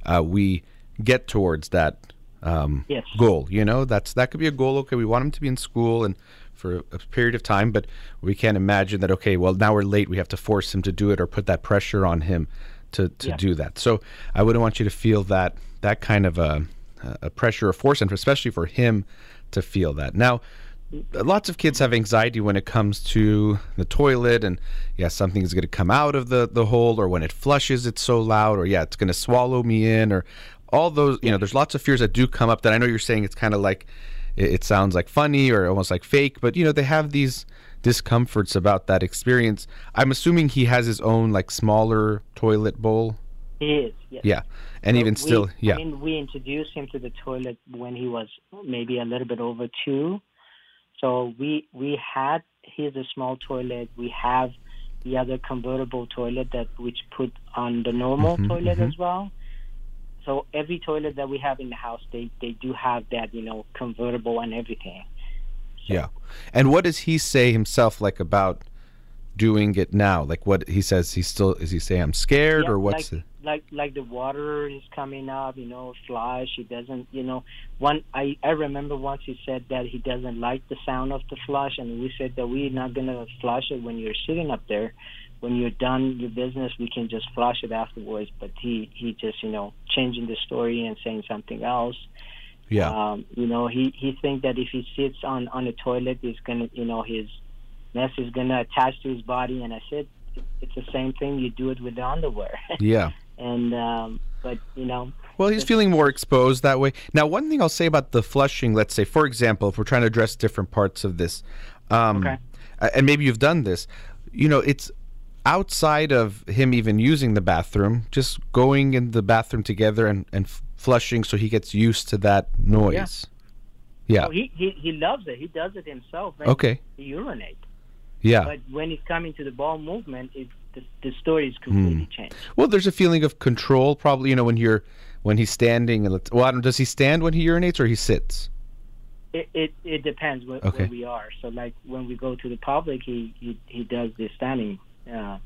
uh, we get towards that um, Yes. goal. You know, that's that could be a goal. Okay, we want him to be in school and for a period of time, but we can't imagine that. Okay, well now we're late. We have to force him to do it or put that pressure on him to to Yeah. do that. So I wouldn't want you to feel that that kind of a, a pressure or force, and especially for him to feel that. Now, lots of kids have anxiety when it comes to the toilet and yeah something is going to come out of the the hole or when it flushes it's so loud or yeah it's going to swallow me in or all those you know there's lots of fears that do come up that i know you're saying it's kind of like it, sounds like funny or almost like fake but you know they have these discomforts about that experience i'm assuming he has his own like smaller toilet bowl He is, yes. yeah and So even we- still yeah I mean, we introduced him to the toilet when he was maybe a little bit over two. So we we had here's a small toilet. We have the other convertible toilet that which put on the normal Mhm, toilet mhm. as well. So every toilet that we have in the house, they they do have that you know convertible and everything. Yeah. And what does he say himself like about doing it now? Like what he says he still is he say I'm scared Yeah, or what's like, like like the water is coming up, you know, flush. He doesn't, you know, one. I I remember once he said that he doesn't like the sound of the flush, and we said that we're not gonna flush it when you're sitting up there. When you're done your business, we can just flush it afterwards. But he he just you know changing the story and saying something else. Yeah. Um, you know, he he think that if he sits on on the toilet, he's gonna, you know, his mess is gonna attach to his body. And I said, it's the same thing. You do it with the underwear. [laughs] yeah. and um, but you know, Well, he's feeling more exposed that way. Now, one thing I'll say about the flushing, let's say, for example, if we're trying to address different parts of this, um, Okay. and maybe you've done this, you know, it's outside of him even using the bathroom, just going in the bathroom together and, and f- flushing so he gets used to that noise. Yeah. oh, he, he he loves it. He does it himself. Okay. He urinates. Yeah. but when he's coming to the bowel movement, it the, the story is completely Hmm. changed. Well, there's a feeling of control, probably. You know, when you're when he's standing. And well, I don't, does he stand when he urinates or he sits? It it, it depends where, Okay. where we are. So like when we go to the public, he he, he does the standing uh,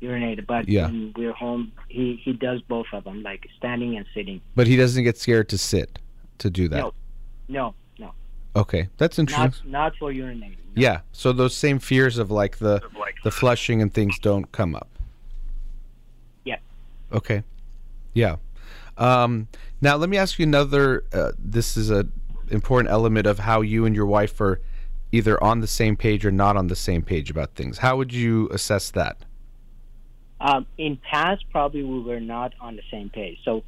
urinate. But Yeah. when we're home, he he does both of them, like standing and sitting. But he doesn't get scared to sit to do that. No. No, no, Okay, that's interesting. not not for urinating. yeah. So those same fears of like the the flushing and things don't come up. Yeah. Okay. Yeah. Um, now let me ask you another. Uh, this is a important element of how you and your wife are either on the same page or not on the same page about things. How would you assess that? Um, in past, probably we were not on the same page. So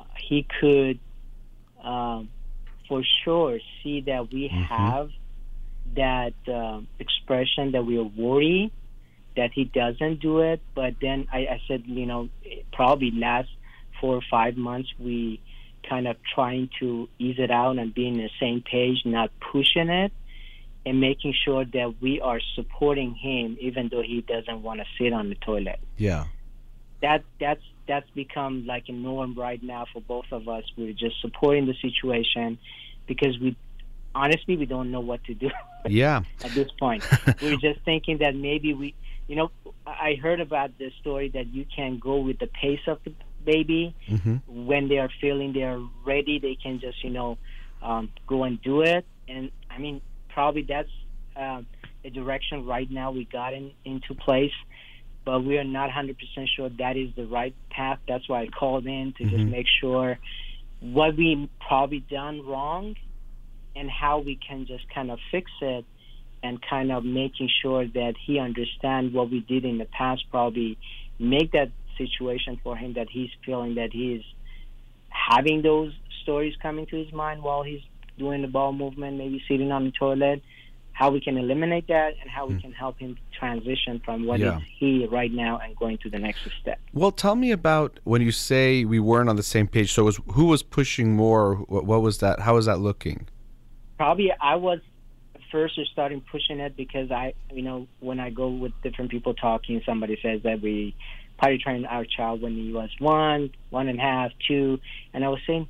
uh, he could, um, for sure, see that we have that um expression that we are worried that he doesn't do it. But then I, I said, you know, probably last four or five months we kind of trying to ease it out and being on the same page, not pushing it. And making sure that we are supporting him, even though he doesn't want to sit on the toilet Yeah. that that's that's become like a norm right now for both of us. We're just supporting the situation because we honestly we don't know what to do [laughs] Yeah. at this point. [laughs] We're just thinking that maybe we, you know, I heard about the story that you can go with the pace of the baby hmm when they are feeling they're ready. They can just you know um, go and do it. And I mean, probably that's uh, a direction right now we got in, into place. But we are not 100% sure that is the right path. That's why I called in to just Mhm. make sure what we probably done wrong and how we can just kind of fix it and kind of making sure that he understand what we did in the past probably make that situation for him that he's feeling that he's having those stories coming to his mind while he's doing the bowel movement maybe sitting on the toilet how we can eliminate that and how we hmm. can help him transition from what is Yeah. he right now and going to the next step. Well, tell me about when you say we weren't on the same page. So, was who was pushing more? What, what was that? How was that looking? Probably I was first starting pushing it because I, you know, when I go with different people talking, somebody says that we potty trained our child when he was one, one and a half, two, and I was saying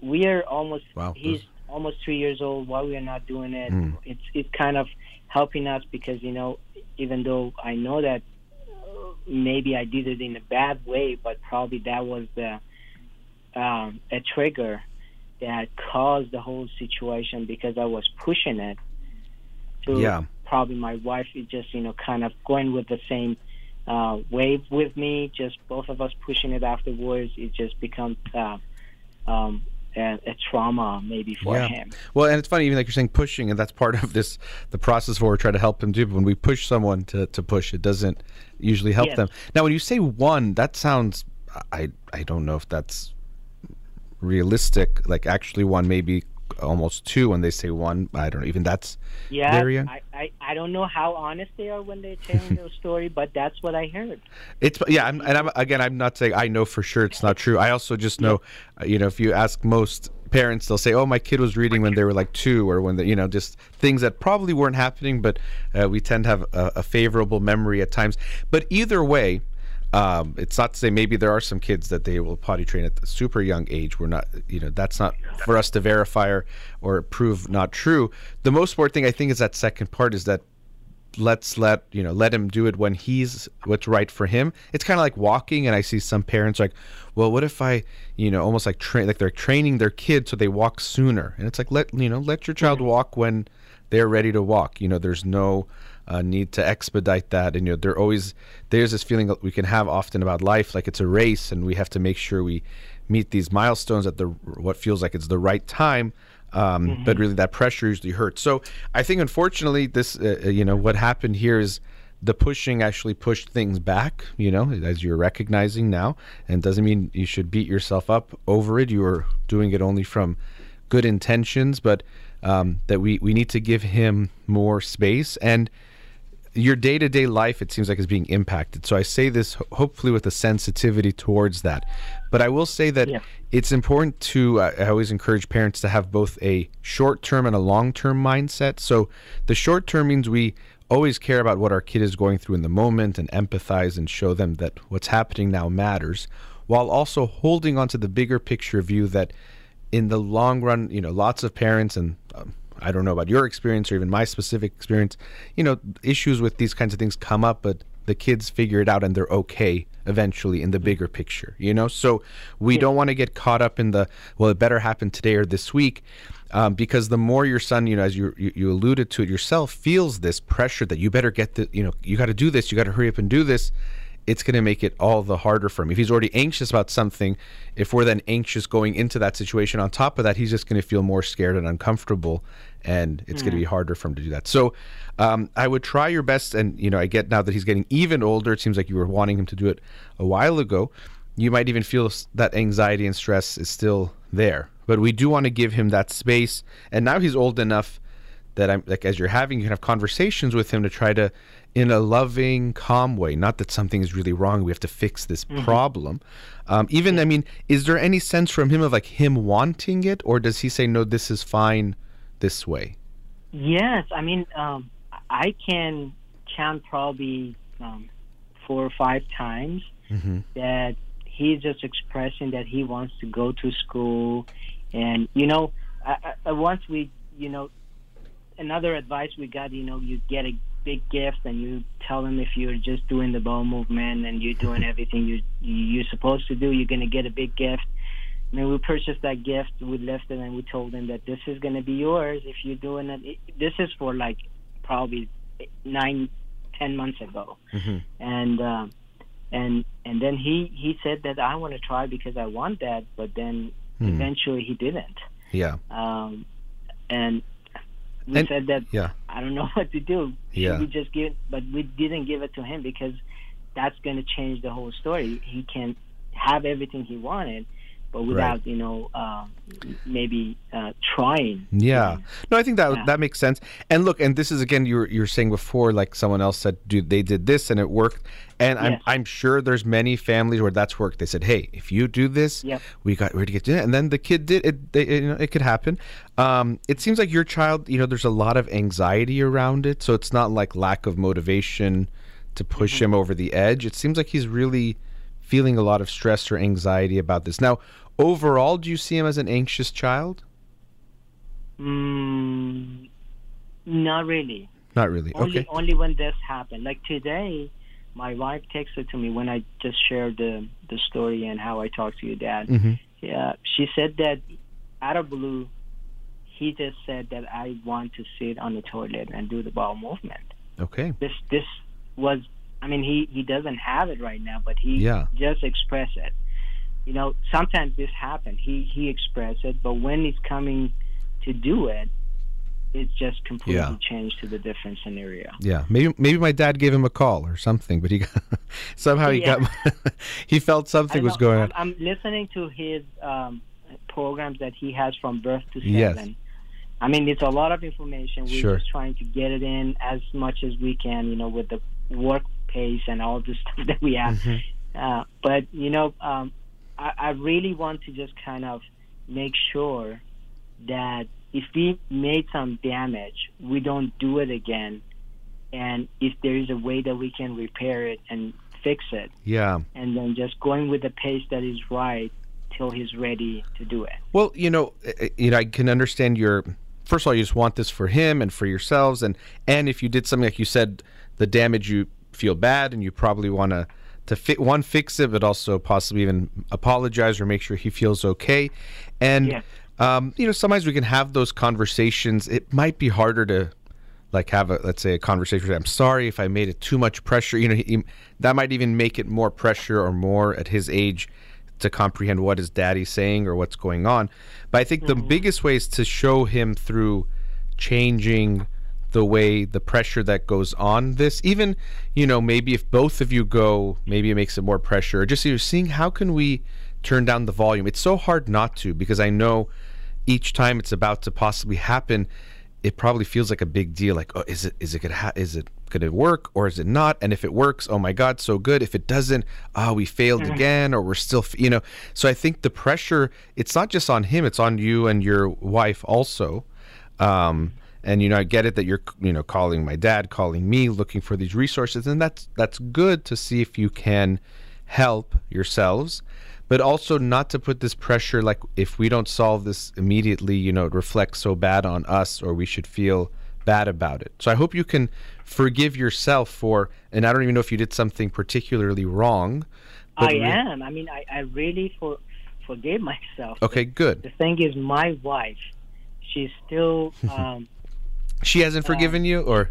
we are almost. Wow, He's almost three years old. Why we are not doing it? Mm. It's it's kind of helping us because you know, even though I know that uh, maybe I did it in a bad way, but probably that was the um, a trigger that caused the whole situation because I was pushing it. To Yeah. Probably my wife is just you know kind of going with the same uh, wave with me. Just both of us pushing it afterwards. It just becomes uh, um, a, a trauma maybe for Yeah. him. Well, and it's funny, even like you're saying, pushing, and that's part of this the process where we're trying to help them do. But when we push someone to, to push, it doesn't usually help Yes. them. Now, when you say one, that sounds I I don't know if that's realistic. Like actually, one maybe almost two when they say one. I don't know. Even that's Yeah, I, I, I don't know how honest they are when they're telling [laughs] their story, but that's what I heard. It's yeah, I'm, and I'm again. I'm not saying I know for sure it's not true. I also just know, you know, if you ask most parents, they'll say, "Oh, my kid was reading when they were like two, or when they, you know, just things that probably weren't happening." But uh, we tend to have a, a favorable memory at times. But either way, um, it's not to say maybe there are some kids that they will potty train at a super young age. We're not, you know, that's not for us to verify or, or prove not true. The most important thing I think is that second part is that let's let you know let him do it when he's what's right for him it's kind of like walking and i see some parents like well what if i you know almost like train like they're training their kid so they walk sooner and it's like let you know let your child walk when they're ready to walk you know there's no uh, need to expedite that and you know there always there's this feeling that we can have often about life like it's a race and we have to make sure we meet these milestones at the what feels like it's the right time um, but really that pressure usually hurts. So I think unfortunately this uh, uh, you know what happened here is the pushing actually pushed things back. You know as you're recognizing now, and doesn't mean you should beat yourself up over it. You are doing it only from good intentions, but um, that we we need to give him more space and your day-to-day life it seems like is being impacted. So i say this hopefully with a sensitivity towards that. But i will say that Yeah. it's important to uh, i always encourage parents to have both a short-term and a long-term mindset. So the short term means we always care about what our kid is going through in the moment and empathize and show them that what's happening now matters while also holding on to the bigger picture view that in the long run, you know, lots of parents and I don't know about your experience or even my specific experience, you know, issues with these kinds of things come up, but the kids figure it out and they're okay eventually in the bigger picture, you know? So we don't want to get caught up in the, well, it better happen today or this week. Um, because the more your son, you know, as you, you you alluded to it yourself, feels this pressure that you better get the, you know, you got to do this, you got to hurry up and do this it's going to make it all the harder for him. If he's already anxious about something, if we're then anxious going into that situation, on top of that, he's just going to feel more scared and uncomfortable, and it's going to be harder for him to do that. So, um, I would try your best, and you know, I get now that he's getting even older. It seems like you were wanting him to do it a while ago. You might even feel that anxiety and stress is still there, but we do want to give him that space. And now he's old enough that I'm like as you're having you can have conversations with him to try to in a loving calm way. Not that something is really wrong we have to fix this problem. Um, even i mean is there any sense from him of like him wanting it or does he say no this is fine this way Yes, I mean, um, I can count probably um, four or five times Mhm. that he's just expressing that he wants to go to school, and you know, I, I, once we, you know, another advice we got, you know, you get a big gift and you tell them if you're just doing the bowel movement and you're doing [laughs] everything you you're supposed to do, you're gonna get a big gift. And then we purchased that gift. We left it and we told them that this is going to be yours if you're doing it. This is for like probably nine, ten months ago, Mhm. and um, and and then he he said that I want to try because I want that, but then Hmm. eventually he didn't. yeah Um, and we And- said that yeah I don't [laughs] know what to do. Should Yeah. we just give? But we didn't give it to him because that's going to change the whole story. He can have everything he wanted, but without you know uh, maybe uh, trying. Yeah. No, I think that Yeah. that makes sense. And look, and this is again you were you were saying before, like someone else said, dude, they did this and it worked. And I'm I'm sure there's many families where that's worked. They said, hey, if you do this, Yep. we got ready to get to it. And then the kid did it. They, you know, it could happen. Um, it seems like your child, you know, there's a lot of anxiety around it, so it's not like lack of motivation to push Mm-hmm. him over the edge. It seems like he's really feeling a lot of stress or anxiety about this. Now, overall, do you see him as an anxious child? Mm, not really. Not really. Only okay. only when this happened. Like today, my wife texted to me when I just shared the the story and how I talked to your dad. hmm Yeah, she said that out of blue, he just said that I want to sit on the toilet and do the bowel movement. Okay. This this was, I mean, he he doesn't have it right now, but he Yeah. just expressed it. You know, sometimes this happens. He he expressed it, but when he's coming to do it, it's just completely Yeah. changed to the different scenario. Yeah, maybe maybe my dad gave him a call or something, but he got, [laughs] somehow he Yeah. got [laughs] he felt something was going on. I'm, I'm listening to his um, programs that he has from birth to seven. Yes. I mean, it's a lot of information. We're Sure. just trying to get it in as much as we can, you know, with the work pace and all the [laughs] stuff that we have. Mhm. Uh, but you know, um, I, I really want to just kind of make sure that if we made some damage, we don't do it again. And if there is a way that we can repair it and fix it, Yeah. and then just going with the pace that is right till he's ready to do it. Well, you know, uh, you know, I can understand your. First of all, you just want this for him and for yourselves, and and if you did something like you said, the damage you feel bad, and you probably want to to fi- one fix it, but also possibly even apologize or make sure he feels okay. And Yeah. um, you know, sometimes we can have those conversations. It might be harder to like have a let's say a conversation. I'm sorry if I made it too much pressure. You know, he, that might even make it more pressure or more at his age to comprehend what is daddy saying or what's going on. But I think the biggest way is to show him through changing the way the pressure that goes on this. Even you know maybe if both of you go maybe it makes it more pressure. Or just you're seeing how can we turn down the volume. It's so hard not to because i know each time it's about to possibly happen it probably feels like a big deal like oh is it is it gonna ha- is it gonna work or is it not? And if it works oh my god so good. If it doesn't oh we failed again or we're still f- you know. So i think the pressure it's not just on him it's on you and your wife also. Um and you know i get it that you're you know calling my dad calling me looking for these resources and that's that's good to see if you can help yourselves but also not to put this pressure like if we don't solve this immediately you know it reflects so bad on us or we should feel bad about it so i hope you can forgive yourself for and i don't even know if you did something particularly wrong I re- am. I mean, I, I really for, forgave myself. okay good. The thing is, my wife, she's still [laughs] um, she hasn't forgiven you or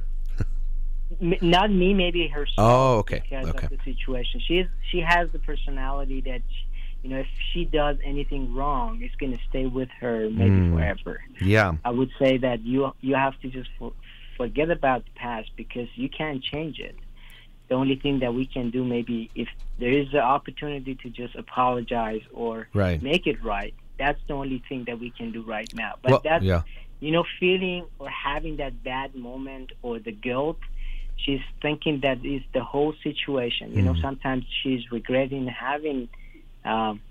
not me, maybe herself. oh okay because okay of the situation. She is, she has the personality that, you know, if she does anything wrong, it's going to stay with her maybe Mm. forever. yeah I would say that you you have to just for, forget about the past because you can't change it. The only thing that we can do, maybe if there is an opportunity to just apologize or right make it right, that's the only thing that we can do right now. But well that's yeah you know, feeling or having that bad moment or the guilt, she's thinking that is the whole situation. You know, Mhm. sometimes she's regretting having um,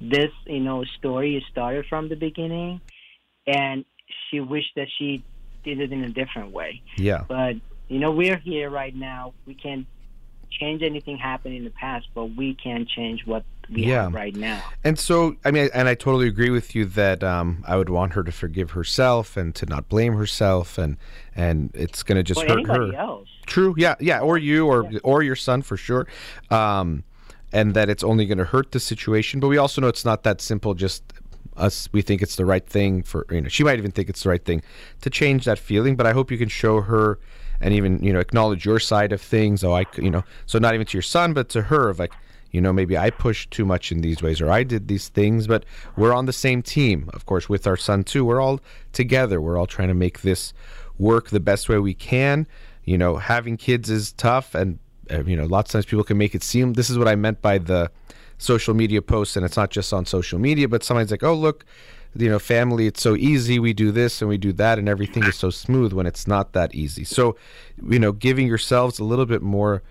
this, you know, story started from the beginning, and she wished that she did it in a different way. yeah But you know, we're here right now. We can't change anything happened in the past, but we can change what we Yeah. have right now. And so, I mean, and I totally agree with you that um, I would want her to forgive herself and to not blame herself, and and it's going to just or hurt her. else. True, yeah, yeah, or you, or or your son for sure, um, and that it's only going to hurt the situation. But we also know it's not that simple. Just us, we think it's the right thing for you know. She might even think it's the right thing to change that feeling. But I hope you can show her and even you know acknowledge your side of things. Oh, I you know, so not even to your son, but to her of like. You know, maybe I pushed too much in these ways, or I did these things, but we're on the same team, of course, with our son too. We're all together. We're all trying to make this work the best way we can. You know, having kids is tough, and uh, you know, lots of times people can make it seem. This is what I meant by the social media posts, and it's not just on social media, but somebody's like, oh look, you know, family, it's so easy. We do this and we do that, and everything is so smooth when it's not that easy. So, you know, giving yourselves a little bit more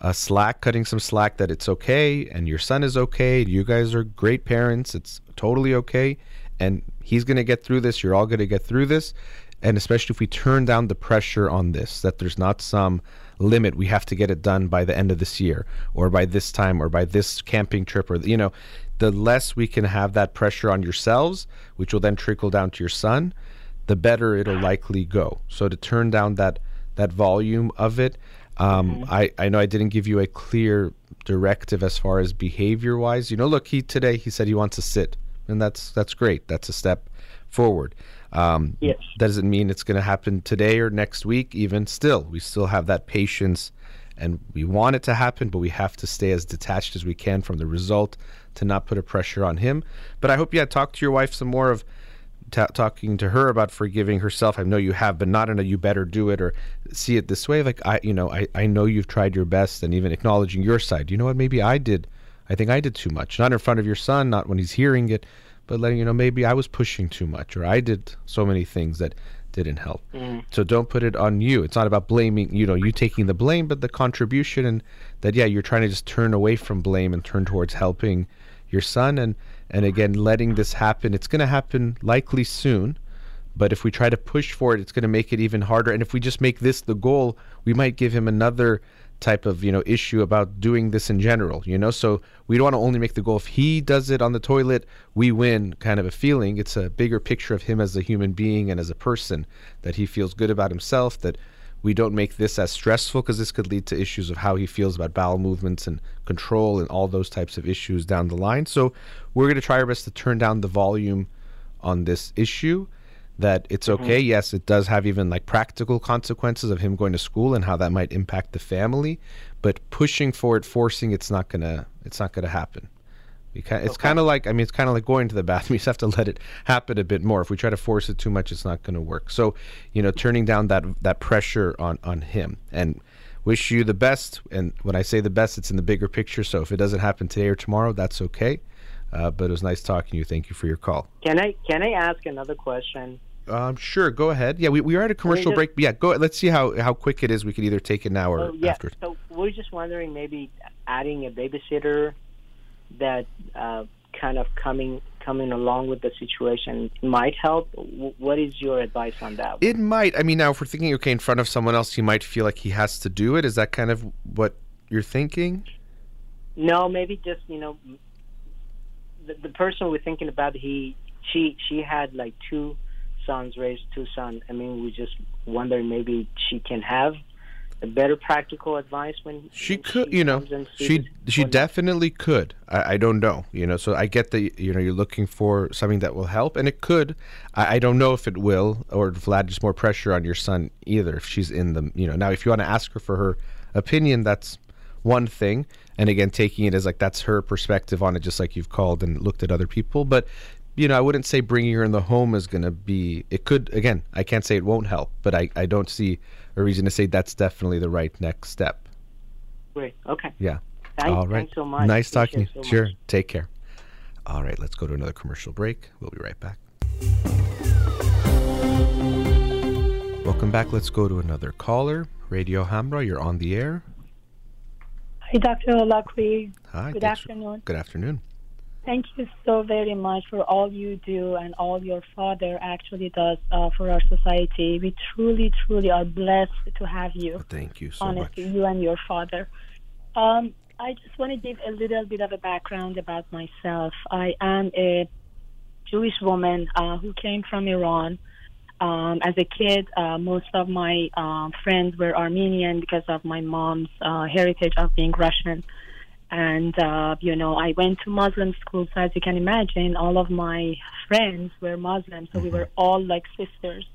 uh, slack, cutting some slack that it's okay, and your son is okay. You guys are great parents. It's totally okay, and he's gonna get through this. You're all gonna get through this, and especially if we turn down the pressure on this, that there's not some limit we have to get it done by the end of this year or by this time or by this camping trip or you know the less we can have that pressure on yourselves which will then trickle down to your son the better it'll likely go so to turn down that that volume of it um, I, I know I didn't give you a clear directive as far as behavior wise. You know, look, he today he said he wants to sit, and that's that's great. That's a step forward. Um, Yes. Doesn't mean it's going to happen today or next week. Even still, we still have that patience, and we want it to happen, but we have to stay as detached as we can from the result to not put a pressure on him. But I hope you had talked to your wife some more of ta talking to her about forgiving herself. I know you have, but not in a you better do it or see it this way. Like I, you know, I, I know you've tried your best and even acknowledging your side. You know what? Maybe I did. I think I did too much. Not in front of your son, not when he's hearing it, but letting you know maybe I was pushing too much or I did so many things that didn't help. Mm. So don't put it on you. It's not about blaming, you know, you taking the blame, but the contribution and that yeah, you're trying to just turn away from blame and turn towards helping your son and and again letting this happen. It's going to happen likely soon. But if we try to push for it, it's going to make it even harder. And if we just make this the goal, we might give him another type of you know issue about doing this in general. You know, so we don't want to only make the goal if he does it on the toilet, we win kind of a feeling. It's a bigger picture of him as a human being and as a person that he feels good about himself. That we don't make this as stressful because this could lead to issues of how he feels about bowel movements and control and all those types of issues down the line. So we're going to try our best to turn down the volume on this issue that it's mm-hmm. okay. Yes, it does have even like practical consequences of him going to school and how that might impact the family. But pushing for it, forcing it's not gonna it's not gonna happen. It's kind of like I mean it's kind of like going to the bathroom. [laughs] You just have to let it happen a bit more. If we try to force it too much, it's not going to work. So you know, turning down that that pressure on on him and wish you the best. And when I say the best, it's in the bigger picture. So if it doesn't happen today or tomorrow, that's okay. Uh, but it was nice talking to you. Thank you for your call. Can I can I ask another question? Um, sure, go ahead. Yeah, we, we are at a commercial just- break. Yeah, go. Let's see how, how quick it is. We could either take it now or Oh, yeah. after. So we're just wondering maybe adding a babysitter that uh, kind of coming coming along with the situation might help. W- what is your advice on that? It might. I mean, now if we're thinking, okay, in front of someone else, he might feel like he has to do it. Is that kind of what you're thinking? No, maybe just you know, the, the person we're thinking about. He she she had like two sons, raised two sons. I mean, we just wonder maybe she can have better practical advice when She when could, you know, comes and sees she she definitely could. I, I don't know, you know. So I get that, you know, you're looking for something that will help, and it could. I, I don't know if it will, or if Vlad just more pressure on your son either. If she's in the, you know, now if you want to ask her for her opinion, that's one thing. And again, taking it as like that's her perspective on it, just like you've called and looked at other people. But you know, I wouldn't say bringing her in the home is going to be. It could again. I can't say it won't help, but I I don't see a reason to say that's definitely the right next step. Great. Okay. Yeah. Thank, All right. Thanks so much. Nice talking to you. so sure. much. Take care. All right. Let's go to another commercial break. We'll be right back. Welcome back. Let's go to another caller. Radio Hamrah, you're on the air. Hi, Dr. Holakouee. Hi. Good thanks for- afternoon. Good afternoon. Thank you so very much for all you do and all your father actually does uh, for our society. We truly, truly are blessed to have you. Thank you so honestly, much. you and your father. Um, I just want to give a little bit of a background about myself. I am a Jewish woman uh, who came from Iran. Um, as a kid, uh, most of my uh, friends were Armenian because of my mom's uh, heritage of being Russian. And, uh, you know, I went to Muslim school, so as you can imagine, all of my friends were Muslim, so we were all like sisters.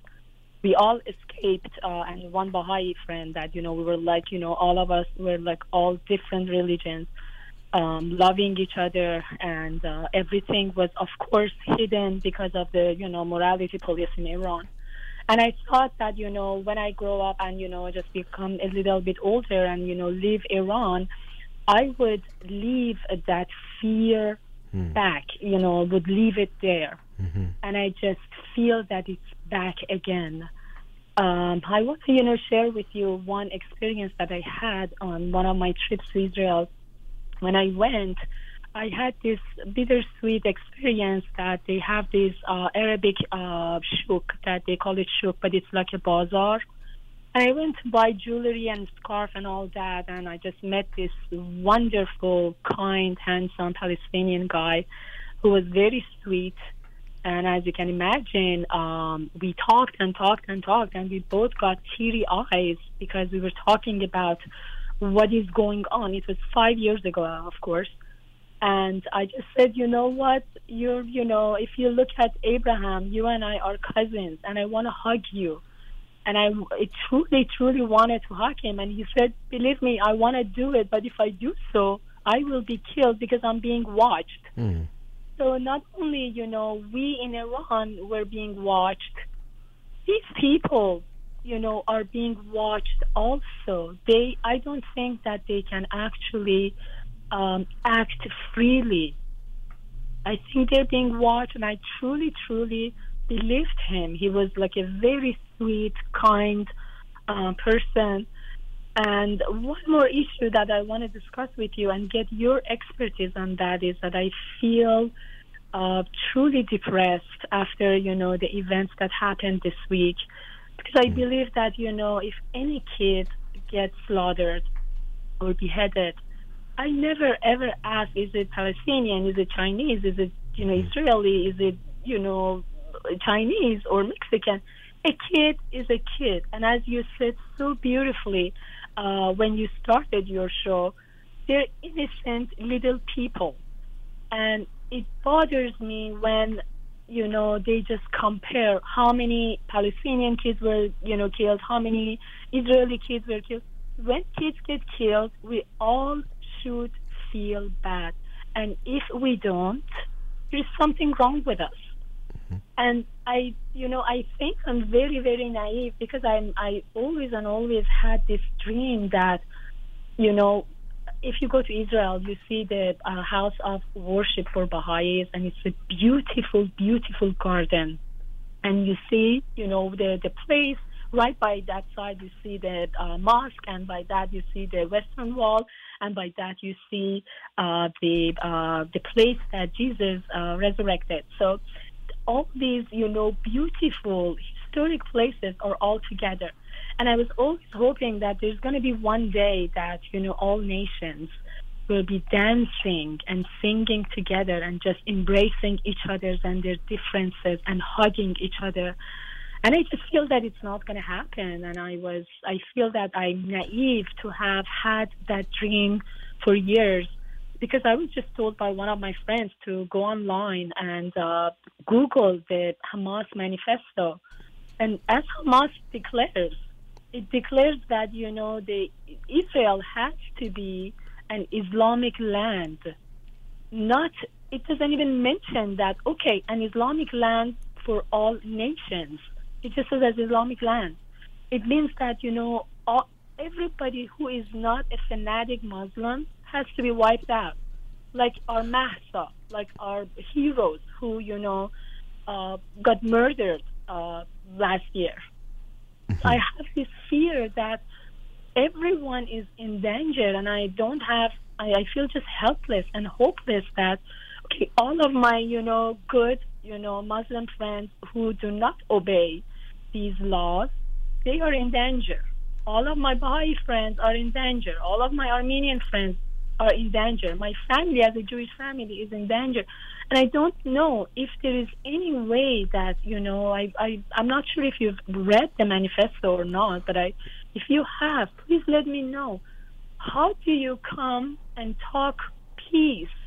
We all escaped uh, and one Baha'i friend that you know we were like you know all of us were like all different religions um, loving each other. And uh, everything was of course hidden because of the you know morality police in Iran. And I thought that you know when I grow up and you know just become a little bit older and you know leave Iran I would leave that fear back, you know, would leave it there. And I just feel that it's back again. Um, I want to, you know, share with you one experience that I had on one of my trips to Israel. When I went, I had this bittersweet experience that they have this uh, Arabic uh, shuk that they call it shuk, but it's like a bazaar. I went to buy jewelry and scarf and all that, and I just met this wonderful, kind, handsome Palestinian guy who was very sweet. And as you can imagine, um, we talked and talked and talked, and we both got teary eyes because we were talking about what is going on. It was five years ago, of course. And I just said, you know what? You're, you know, if you look at Abraham, you and I are cousins, and I want to hug you. And I, I truly, truly wanted to hug him. And he said, believe me, I want to do it, but if I do so, I will be killed because I'm being watched. Mm. So not only, you know, we in Iran were being watched, these people, you know, are being watched also. They, I don't think that they can actually um, act freely. I think they're being watched, and I truly, truly believed him. He was like a very sweet, kind uh, person. And one more issue that I want to discuss with you and get your expertise on that is that I feel uh, truly depressed after you know the events that happened this week, because I believe that you know if any kid gets slaughtered or beheaded, I never ever ask is it Palestinian, is it Chinese, is it you know Israeli, is it you know Chinese or Mexican. A kid is a kid, and as you said so beautifully uh, when you started your show, they're innocent little people, and it bothers me when you know they just compare how many Palestinian kids were you know killed, how many Israeli kids were killed. When kids get killed, we all should feel bad, and if we don't, there's something wrong with us. And I, you know, I think I'm very, very naive because I'm, I always and always had this dream that, you know, if you go to Israel, you see the uh, house of worship for Baha'is, and it's a beautiful, beautiful garden. And you see, you know, the the place right by that side, you see the uh, mosque, and by that you see the Western Wall, and by that you see uh, the uh, the place that Jesus uh, resurrected. So all these, you know, beautiful historic places are all together. And I was always hoping that there's going to be one day that, you know, all nations will be dancing and singing together and just embracing each other and their differences and hugging each other. And I just feel that it's not going to happen. And I was, I feel that I'm naive to have had that dream for years because I was just told by one of my friends to go online and uh, Google the Hamas manifesto. And as Hamas declares, it declares that, you know, the Israel has to be an Islamic land. Not, it doesn't even mention that, okay, an Islamic land for all nations. It just says as Islamic land. It means that, you know, all, everybody who is not a fanatic Muslim has to be wiped out. Like our Mahsa, like our heroes who, you know, uh, got murdered uh, last year. I have this fear that everyone is in danger, and I don't have. I, I feel just helpless and hopeless that okay, all of my, you know, good, you know, Muslim friends who do not obey these laws, they are in danger. All of my Baha'i friends are in danger. All of my Armenian friends Uh, are in danger. My family, as a Jewish family, is in danger. And I don't know if there is any way that, you know, I, I, I'm not sure if you've read the manifesto or not, but I, if you have, please let me know. How do you come and talk peace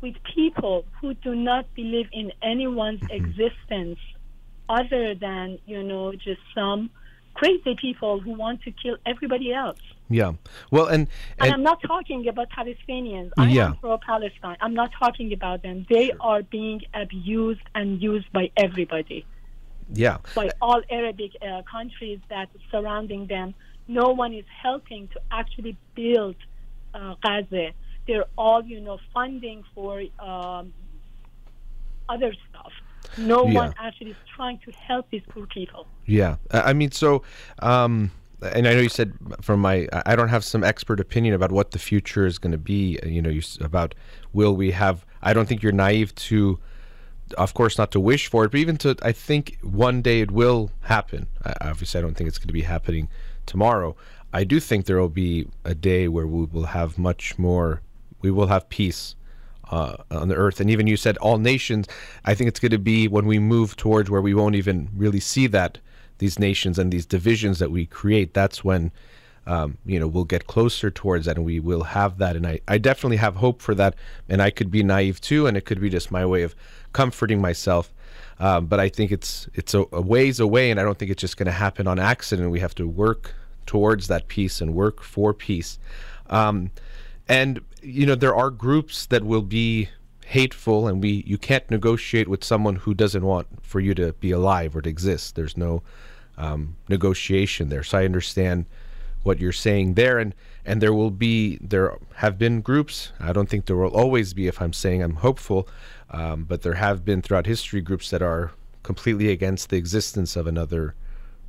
with people who do not believe in anyone's mm-hmm. existence other than, you know, just some crazy people who want to kill everybody else? Yeah. Well, and, And, and I'm not talking about Palestinians. I Yeah. am pro Palestine. I'm not talking about them. They are being abused and used by everybody, yeah. by all Arabic uh, countries that surrounding them. No one is helping to actually build uh, Gaza. they're all, you know, funding for um, other stuff. No Yeah. one actually is trying to help these poor people. Yeah, I mean, so, um, and I know you said from my, I don't have some expert opinion about what the future is going to be. You know, you about will we have? I don't think you're naive to, of course, not to wish for it, but even to, I think one day it will happen. I, obviously, I don't think it's going to be happening tomorrow. I do think there will be a day where we will have much more. We will have peace uh, on the earth. And even you said all nations. I think it's going to be when we move towards where we won't even really see that these nations and these divisions that we create. That's when um, you know we'll get closer towards that, and we will have that. And I, I definitely have hope for that. And I could be naive too, and it could be just my way of comforting myself. Um, but I think it's it's a, a ways away, and I don't think it's just going to happen on accident. We have to work towards that peace and work for peace. Um, and you know there are groups that will be hateful and we you can't negotiate with someone who doesn't want for you to be alive or to exist. There's no um, negotiation there. So i understand what you're saying there. And and there will be there have been groups. I don't think there will always be if i'm saying i'm hopeful um, but there have been throughout history groups that are completely against the existence of another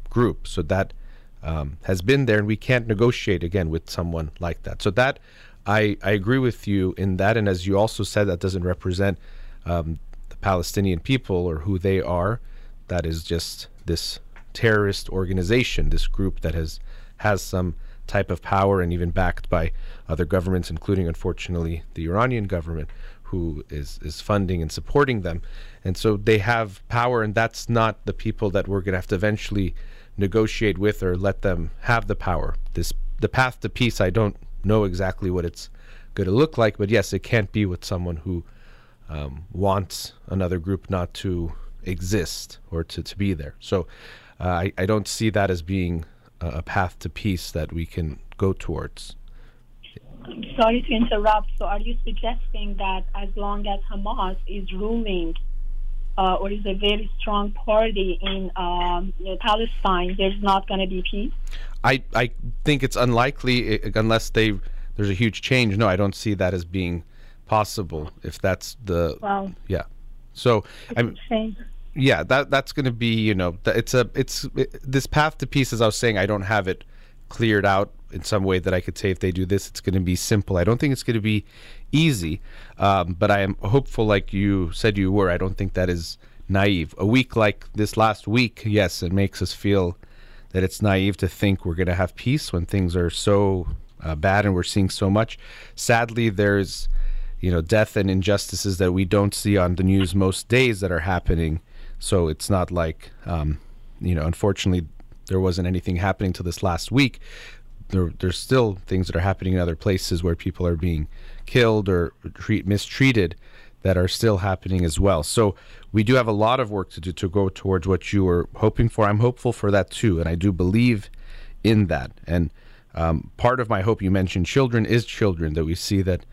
group. So that um, has been there, and we can't negotiate again with someone like that. So that I I agree with you in that, and as you also said, that doesn't represent um, the Palestinian people or who they are. That is just this terrorist organization, this group that has has some type of power and even backed by other governments, including unfortunately the Iranian government, who is is funding and supporting them. And so they have power, and that's not the people that we're going to have to eventually negotiate with or let them have the power. This the path to peace. I don't know exactly what it's going to look like, but yes, it can't be with someone who um, wants another group not to exist or to, to be there. So uh, I, I don't see that as being a, path to peace that we can go towards. I'm sorry to interrupt. So, are you suggesting that as long as Hamas is ruling uh, or is a very strong party in um, you know, Palestine, there's not going to be peace? I, I think it's unlikely unless they there's a huge change. No, I don't see that as being possible if that's the Well, yeah. So I'm yeah that that's going to be you know it's a it's it, this path to peace as i was saying i don't have it cleared out in some way that i could say if they do this it's going to be simple i don't think it's going to be easy um, but i am hopeful like you said you were i don't think that is naive a week like this last week yes it makes us feel that it's naive to think we're going to have peace when things are so uh, bad and we're seeing so much. Sadly there's you know death and injustices that we don't see on the news most days that are happening. So it's not like um, you know unfortunately there wasn't anything happening till this last week. There, there's still things that are happening in other places where people are being killed or treat, mistreated that are still happening as well. So we do have a lot of work to do to go towards what you were hoping for. I'm hopeful for that too, and I do believe in that. And um, part of my hope, you mentioned children, is children that we see that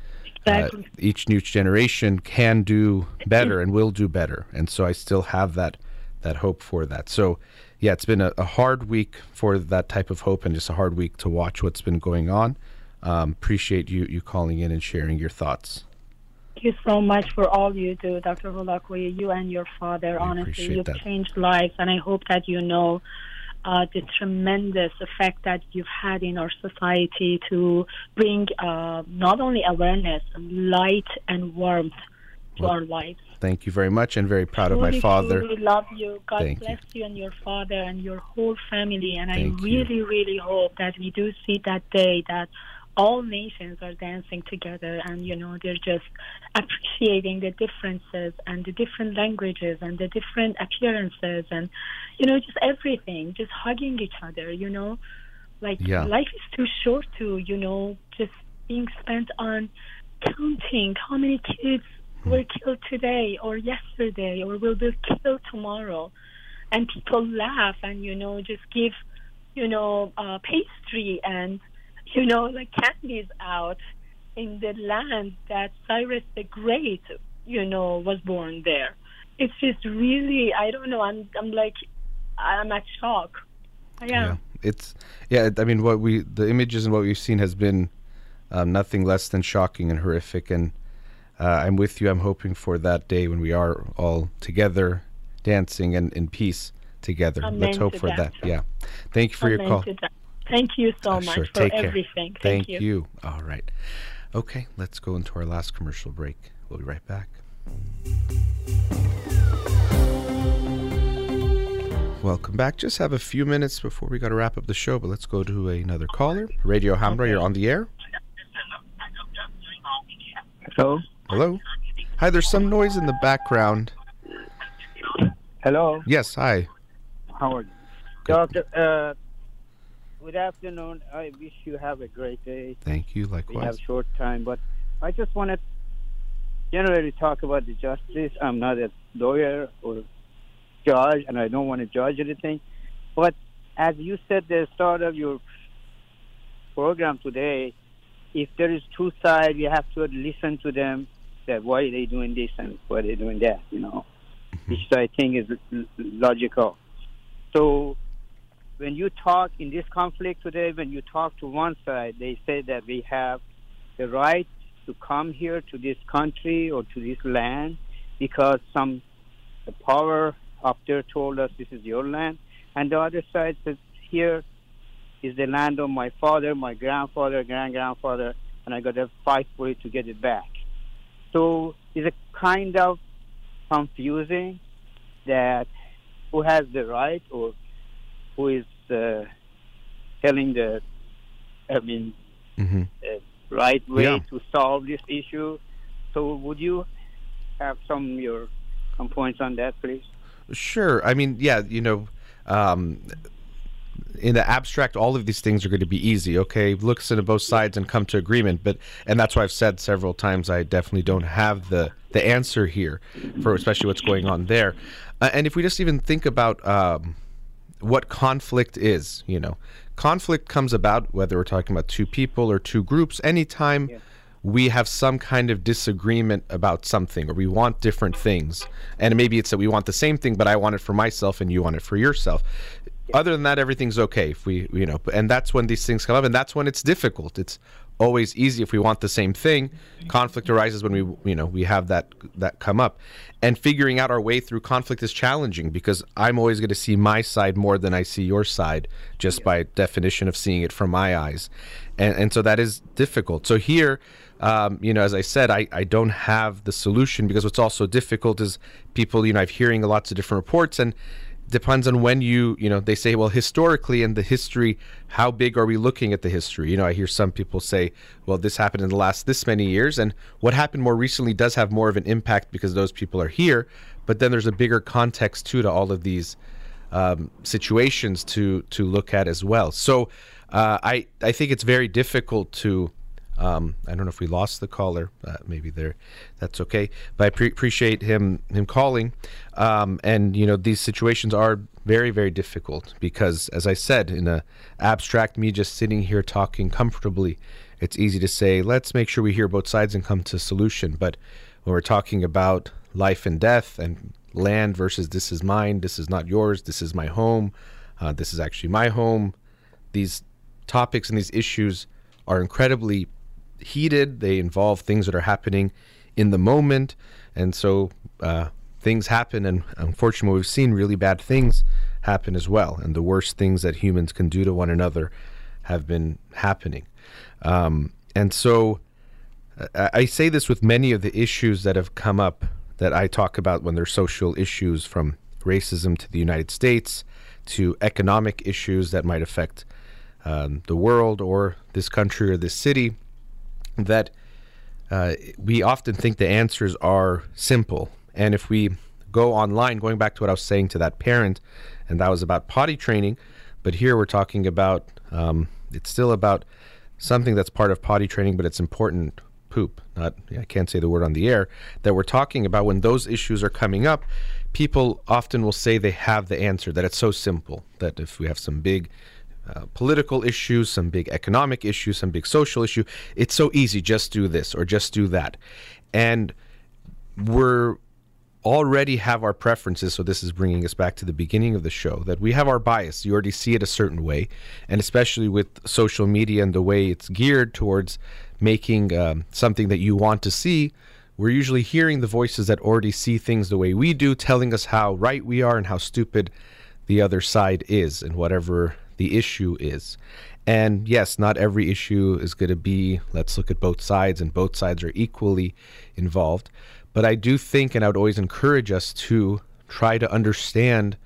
uh, each new generation can do better and will do better. And so I still have that that hope for that. So yeah, it's been a, a hard week for that type of hope and just a hard week to watch what's been going on. Um, appreciate you you calling in and sharing your thoughts. Thank you so much for all you do, Dr. Holakouee, you and your father. I Honestly, you've that. changed lives, and I hope that you know uh, the tremendous effect that you've had in our society to bring uh, not only awareness, light, and warmth to Well, our lives. Thank you very much and very proud of my father. We love you. God Thank bless you. and your father and your whole family. And Thank I you. really, really hope that we do see that day that all nations are dancing together and you know they're just appreciating the differences and the different languages and the different appearances and you know just everything just hugging each other you know? Like Yeah. life is too short to you know just being spent on counting how many kids were killed today or yesterday or will be killed tomorrow. And people laugh and you know just give you know uh, pastry and you know like candies out in the land that Cyrus the Great you know was born there it's just really I don't know I'm I'm like I'm at shock I am Yeah, it's yeah. I mean, what we the images and what we've seen has been um, nothing less than shocking and horrific. And uh, I'm with you. I'm hoping for that day when we are all together, dancing and in peace together. Amen Let's hope for that. that. Yeah. Thank you for your Amen call. To that. Thank you so Uh, much sure. for Take care. everything. Thank, you. you. All right. Okay, let's go into our last commercial break. We'll be right back. Welcome back. Just have a few minutes before we got to wrap up the show, but let's go to another caller. Radio Hamrah, you're on the air. Hello? Hello. Hi, there's some noise in the background. Hello? Yes, hi. How are you? Doctor, uh, good afternoon. I wish you have a great day. Thank you. Likewise. We have short time, but I just want to generally talk about the justice. I'm not a lawyer or judge, and I don't want to judge anything. But as you said at the start of your program today, if there is two sides, you have to listen to them. That why are they doing this and why are they doing that? You know, mm-hmm. which I think is l- logical. So when you talk in this conflict today, when you talk to one side, they say that we have the right to come here to this country or to this land because some the power up there told us this is your land, and the other side says here is the land of my father, my grandfather, grand grandfather, and I got to fight for it to get it back. So it's a kind of confusing that who has the right or who is uh, telling the, I mean, hmm right way Yeah. to solve this issue. So would you have some your some points on that, please? Sure. I mean, yeah, you know, um, in the abstract, all of these things are going to be easy. Okay, listen to both sides and come to agreement. But and that's why I've said several times I definitely don't have the the answer here for especially what's going on there. Uh, and if we just even think about um, what conflict is, you know, conflict comes about whether we're talking about two people or two groups. Anytime we have some kind of disagreement about something or we want different things. And maybe it's that we want the same thing but i want it for myself and you want it for yourself. Other than that everything's okay if we you know and that's when these things come up and that's when it's difficult. It's always easy if we want the same thing. Conflict arises when we you know we have that that come up. And figuring out our way through conflict is challenging because i'm always going to see my side more than i see your side just by definition of seeing it from my eyes. And and so that is difficult. So here um, you know, as I said, I, I don't have the solution because what's also difficult is people, you know, I've hearing lots of different reports and depends on when you, you know, they say, well, historically in the history, how big are we looking at the history? You know, I hear some people say, well, this happened in the last this many years. And what happened more recently does have more of an impact because those people are here. But then there's a bigger context too to all of these um, situations to to look at as well. So uh, I I think it's very difficult to um, I don't know if we lost the caller. Uh, maybe there, that's okay. But I pre- appreciate him him calling. Um, and you know these situations are very very difficult because, as I said, in a abstract, me just sitting here talking comfortably, it's easy to say let's make sure we hear both sides and come to a solution. But when we're talking about life and death and land versus this is mine, this is not yours, this is my home, uh, this is actually my home. These topics and these issues are incredibly heated. They involve things that are happening in the moment, and so uh, things happen. And unfortunately, we've seen really bad things happen as well. And the worst things that humans can do to one another have been happening. Um, and so, I, I say this with many of the issues that have come up that I talk about when they're social issues, from racism to the United States to economic issues that might affect um, the world or this country or this city that uh, we often think the answers are simple. And if we go online, going back to what I was saying to that parent, and that was about potty training, but here we're talking about um, it's still about something that's part of potty training, but it's important poop. Not I can't say the word on the air that we're talking about when those issues are coming up. People often will say they have the answer, that it's so simple, that if we have some big uh, political issues, some big economic issues, some big social issue. It's so easy, just do this or just do that. And we're already have our preferences. So this is bringing us back to the beginning of the show that we have our bias. You already see it a certain way. And especially with social media and the way it's geared towards making um, something that you want to see, we're usually hearing the voices that already see things the way we do, telling us how right we are and how stupid the other side is and whatever the issue is. And yes, not every issue is going to be let's look at both sides, and both sides are equally involved. But I do think, and I would always encourage us to try to understand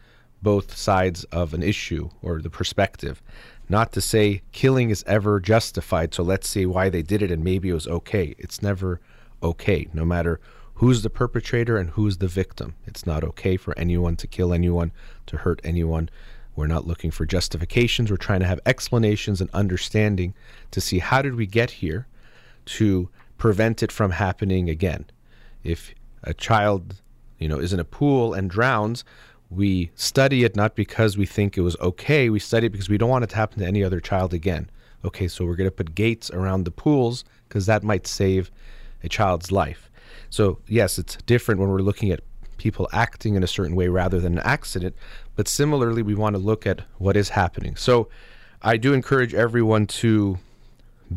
both sides of an issue or the perspective. Not to say killing is ever justified, so let's see why they did it and maybe it was okay. It's never okay, no matter who's the perpetrator and who's the victim. It's not okay for anyone to kill anyone, to hurt anyone. We're not looking for justifications. We're trying to have explanations and understanding to see how did we get here to prevent it from happening again. If a child, you know, is in a pool and drowns, we study it not because we think it was okay. We study it because we don't want it to happen to any other child again. Okay, so we're going to put gates around the pools because that might save a child's life. So, yes, it's different when we're looking at people acting in a certain way rather than an accident, but similarly, we want to look at what is happening. So, I do encourage everyone to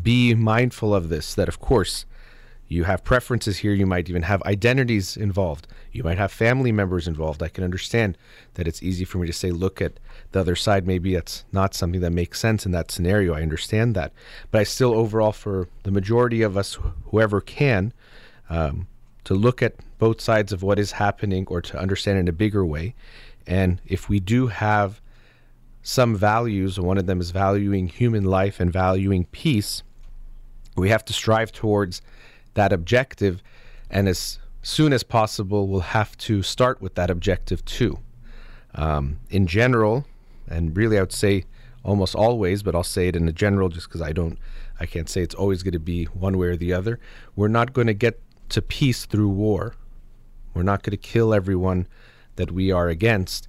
be mindful of this that, of course, you have preferences here. You might even have identities involved. You might have family members involved. I can understand that it's easy for me to say, look at the other side. Maybe it's not something that makes sense in that scenario. I understand that. But I still, overall, for the majority of us, whoever can, um, to look at both sides of what is happening or to understand in a bigger way. And if we do have some values, one of them is valuing human life and valuing peace, we have to strive towards that objective. And as soon as possible, we'll have to start with that objective too. Um, in general, and really I would say almost always, but I'll say it in a general just because I don't, I can't say it's always going to be one way or the other. We're not going to get to peace through war. We're not going to kill everyone that we are against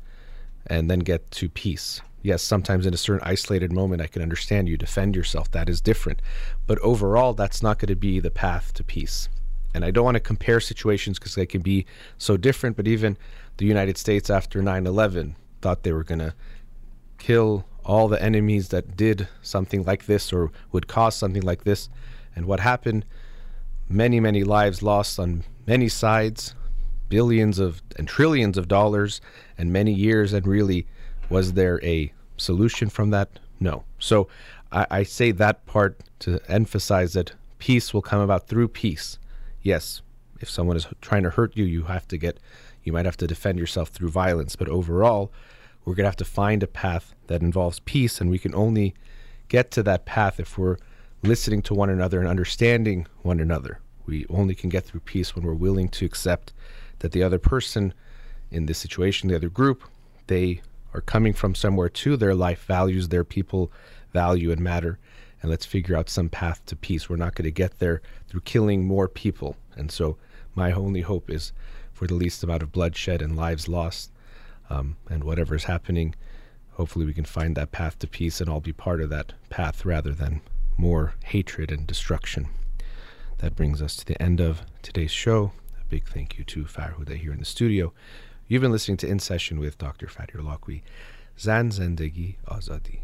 and then get to peace. Yes, sometimes in a certain isolated moment, I can understand you defend yourself. That is different. But overall, that's not going to be the path to peace. And I don't want to compare situations because they can be so different. But even the United States after 9 11 thought they were going to kill all the enemies that did something like this or would cause something like this. And what happened? Many, many lives lost on many sides, billions of and trillions of dollars, and many years. And really, was there a solution from that? No. So I, I say that part to emphasize that peace will come about through peace. Yes, if someone is trying to hurt you, you have to get, you might have to defend yourself through violence. But overall, we're going to have to find a path that involves peace, and we can only get to that path if we're listening to one another and understanding one another. We only can get through peace when we're willing to accept that the other person in this situation, the other group, they are coming from somewhere too. Their life values, their people value and matter. And let's figure out some path to peace. We're not going to get there through killing more people. And so, my only hope is for the least amount of bloodshed and lives lost. Um, and whatever is happening, hopefully, we can find that path to peace and all be part of that path rather than more hatred and destruction. That brings us to the end of today's show. A big thank you to Farhuda here in the studio. You've been listening to In Session with Dr. Fadi Holakouee. Zan Zendegi Azadi.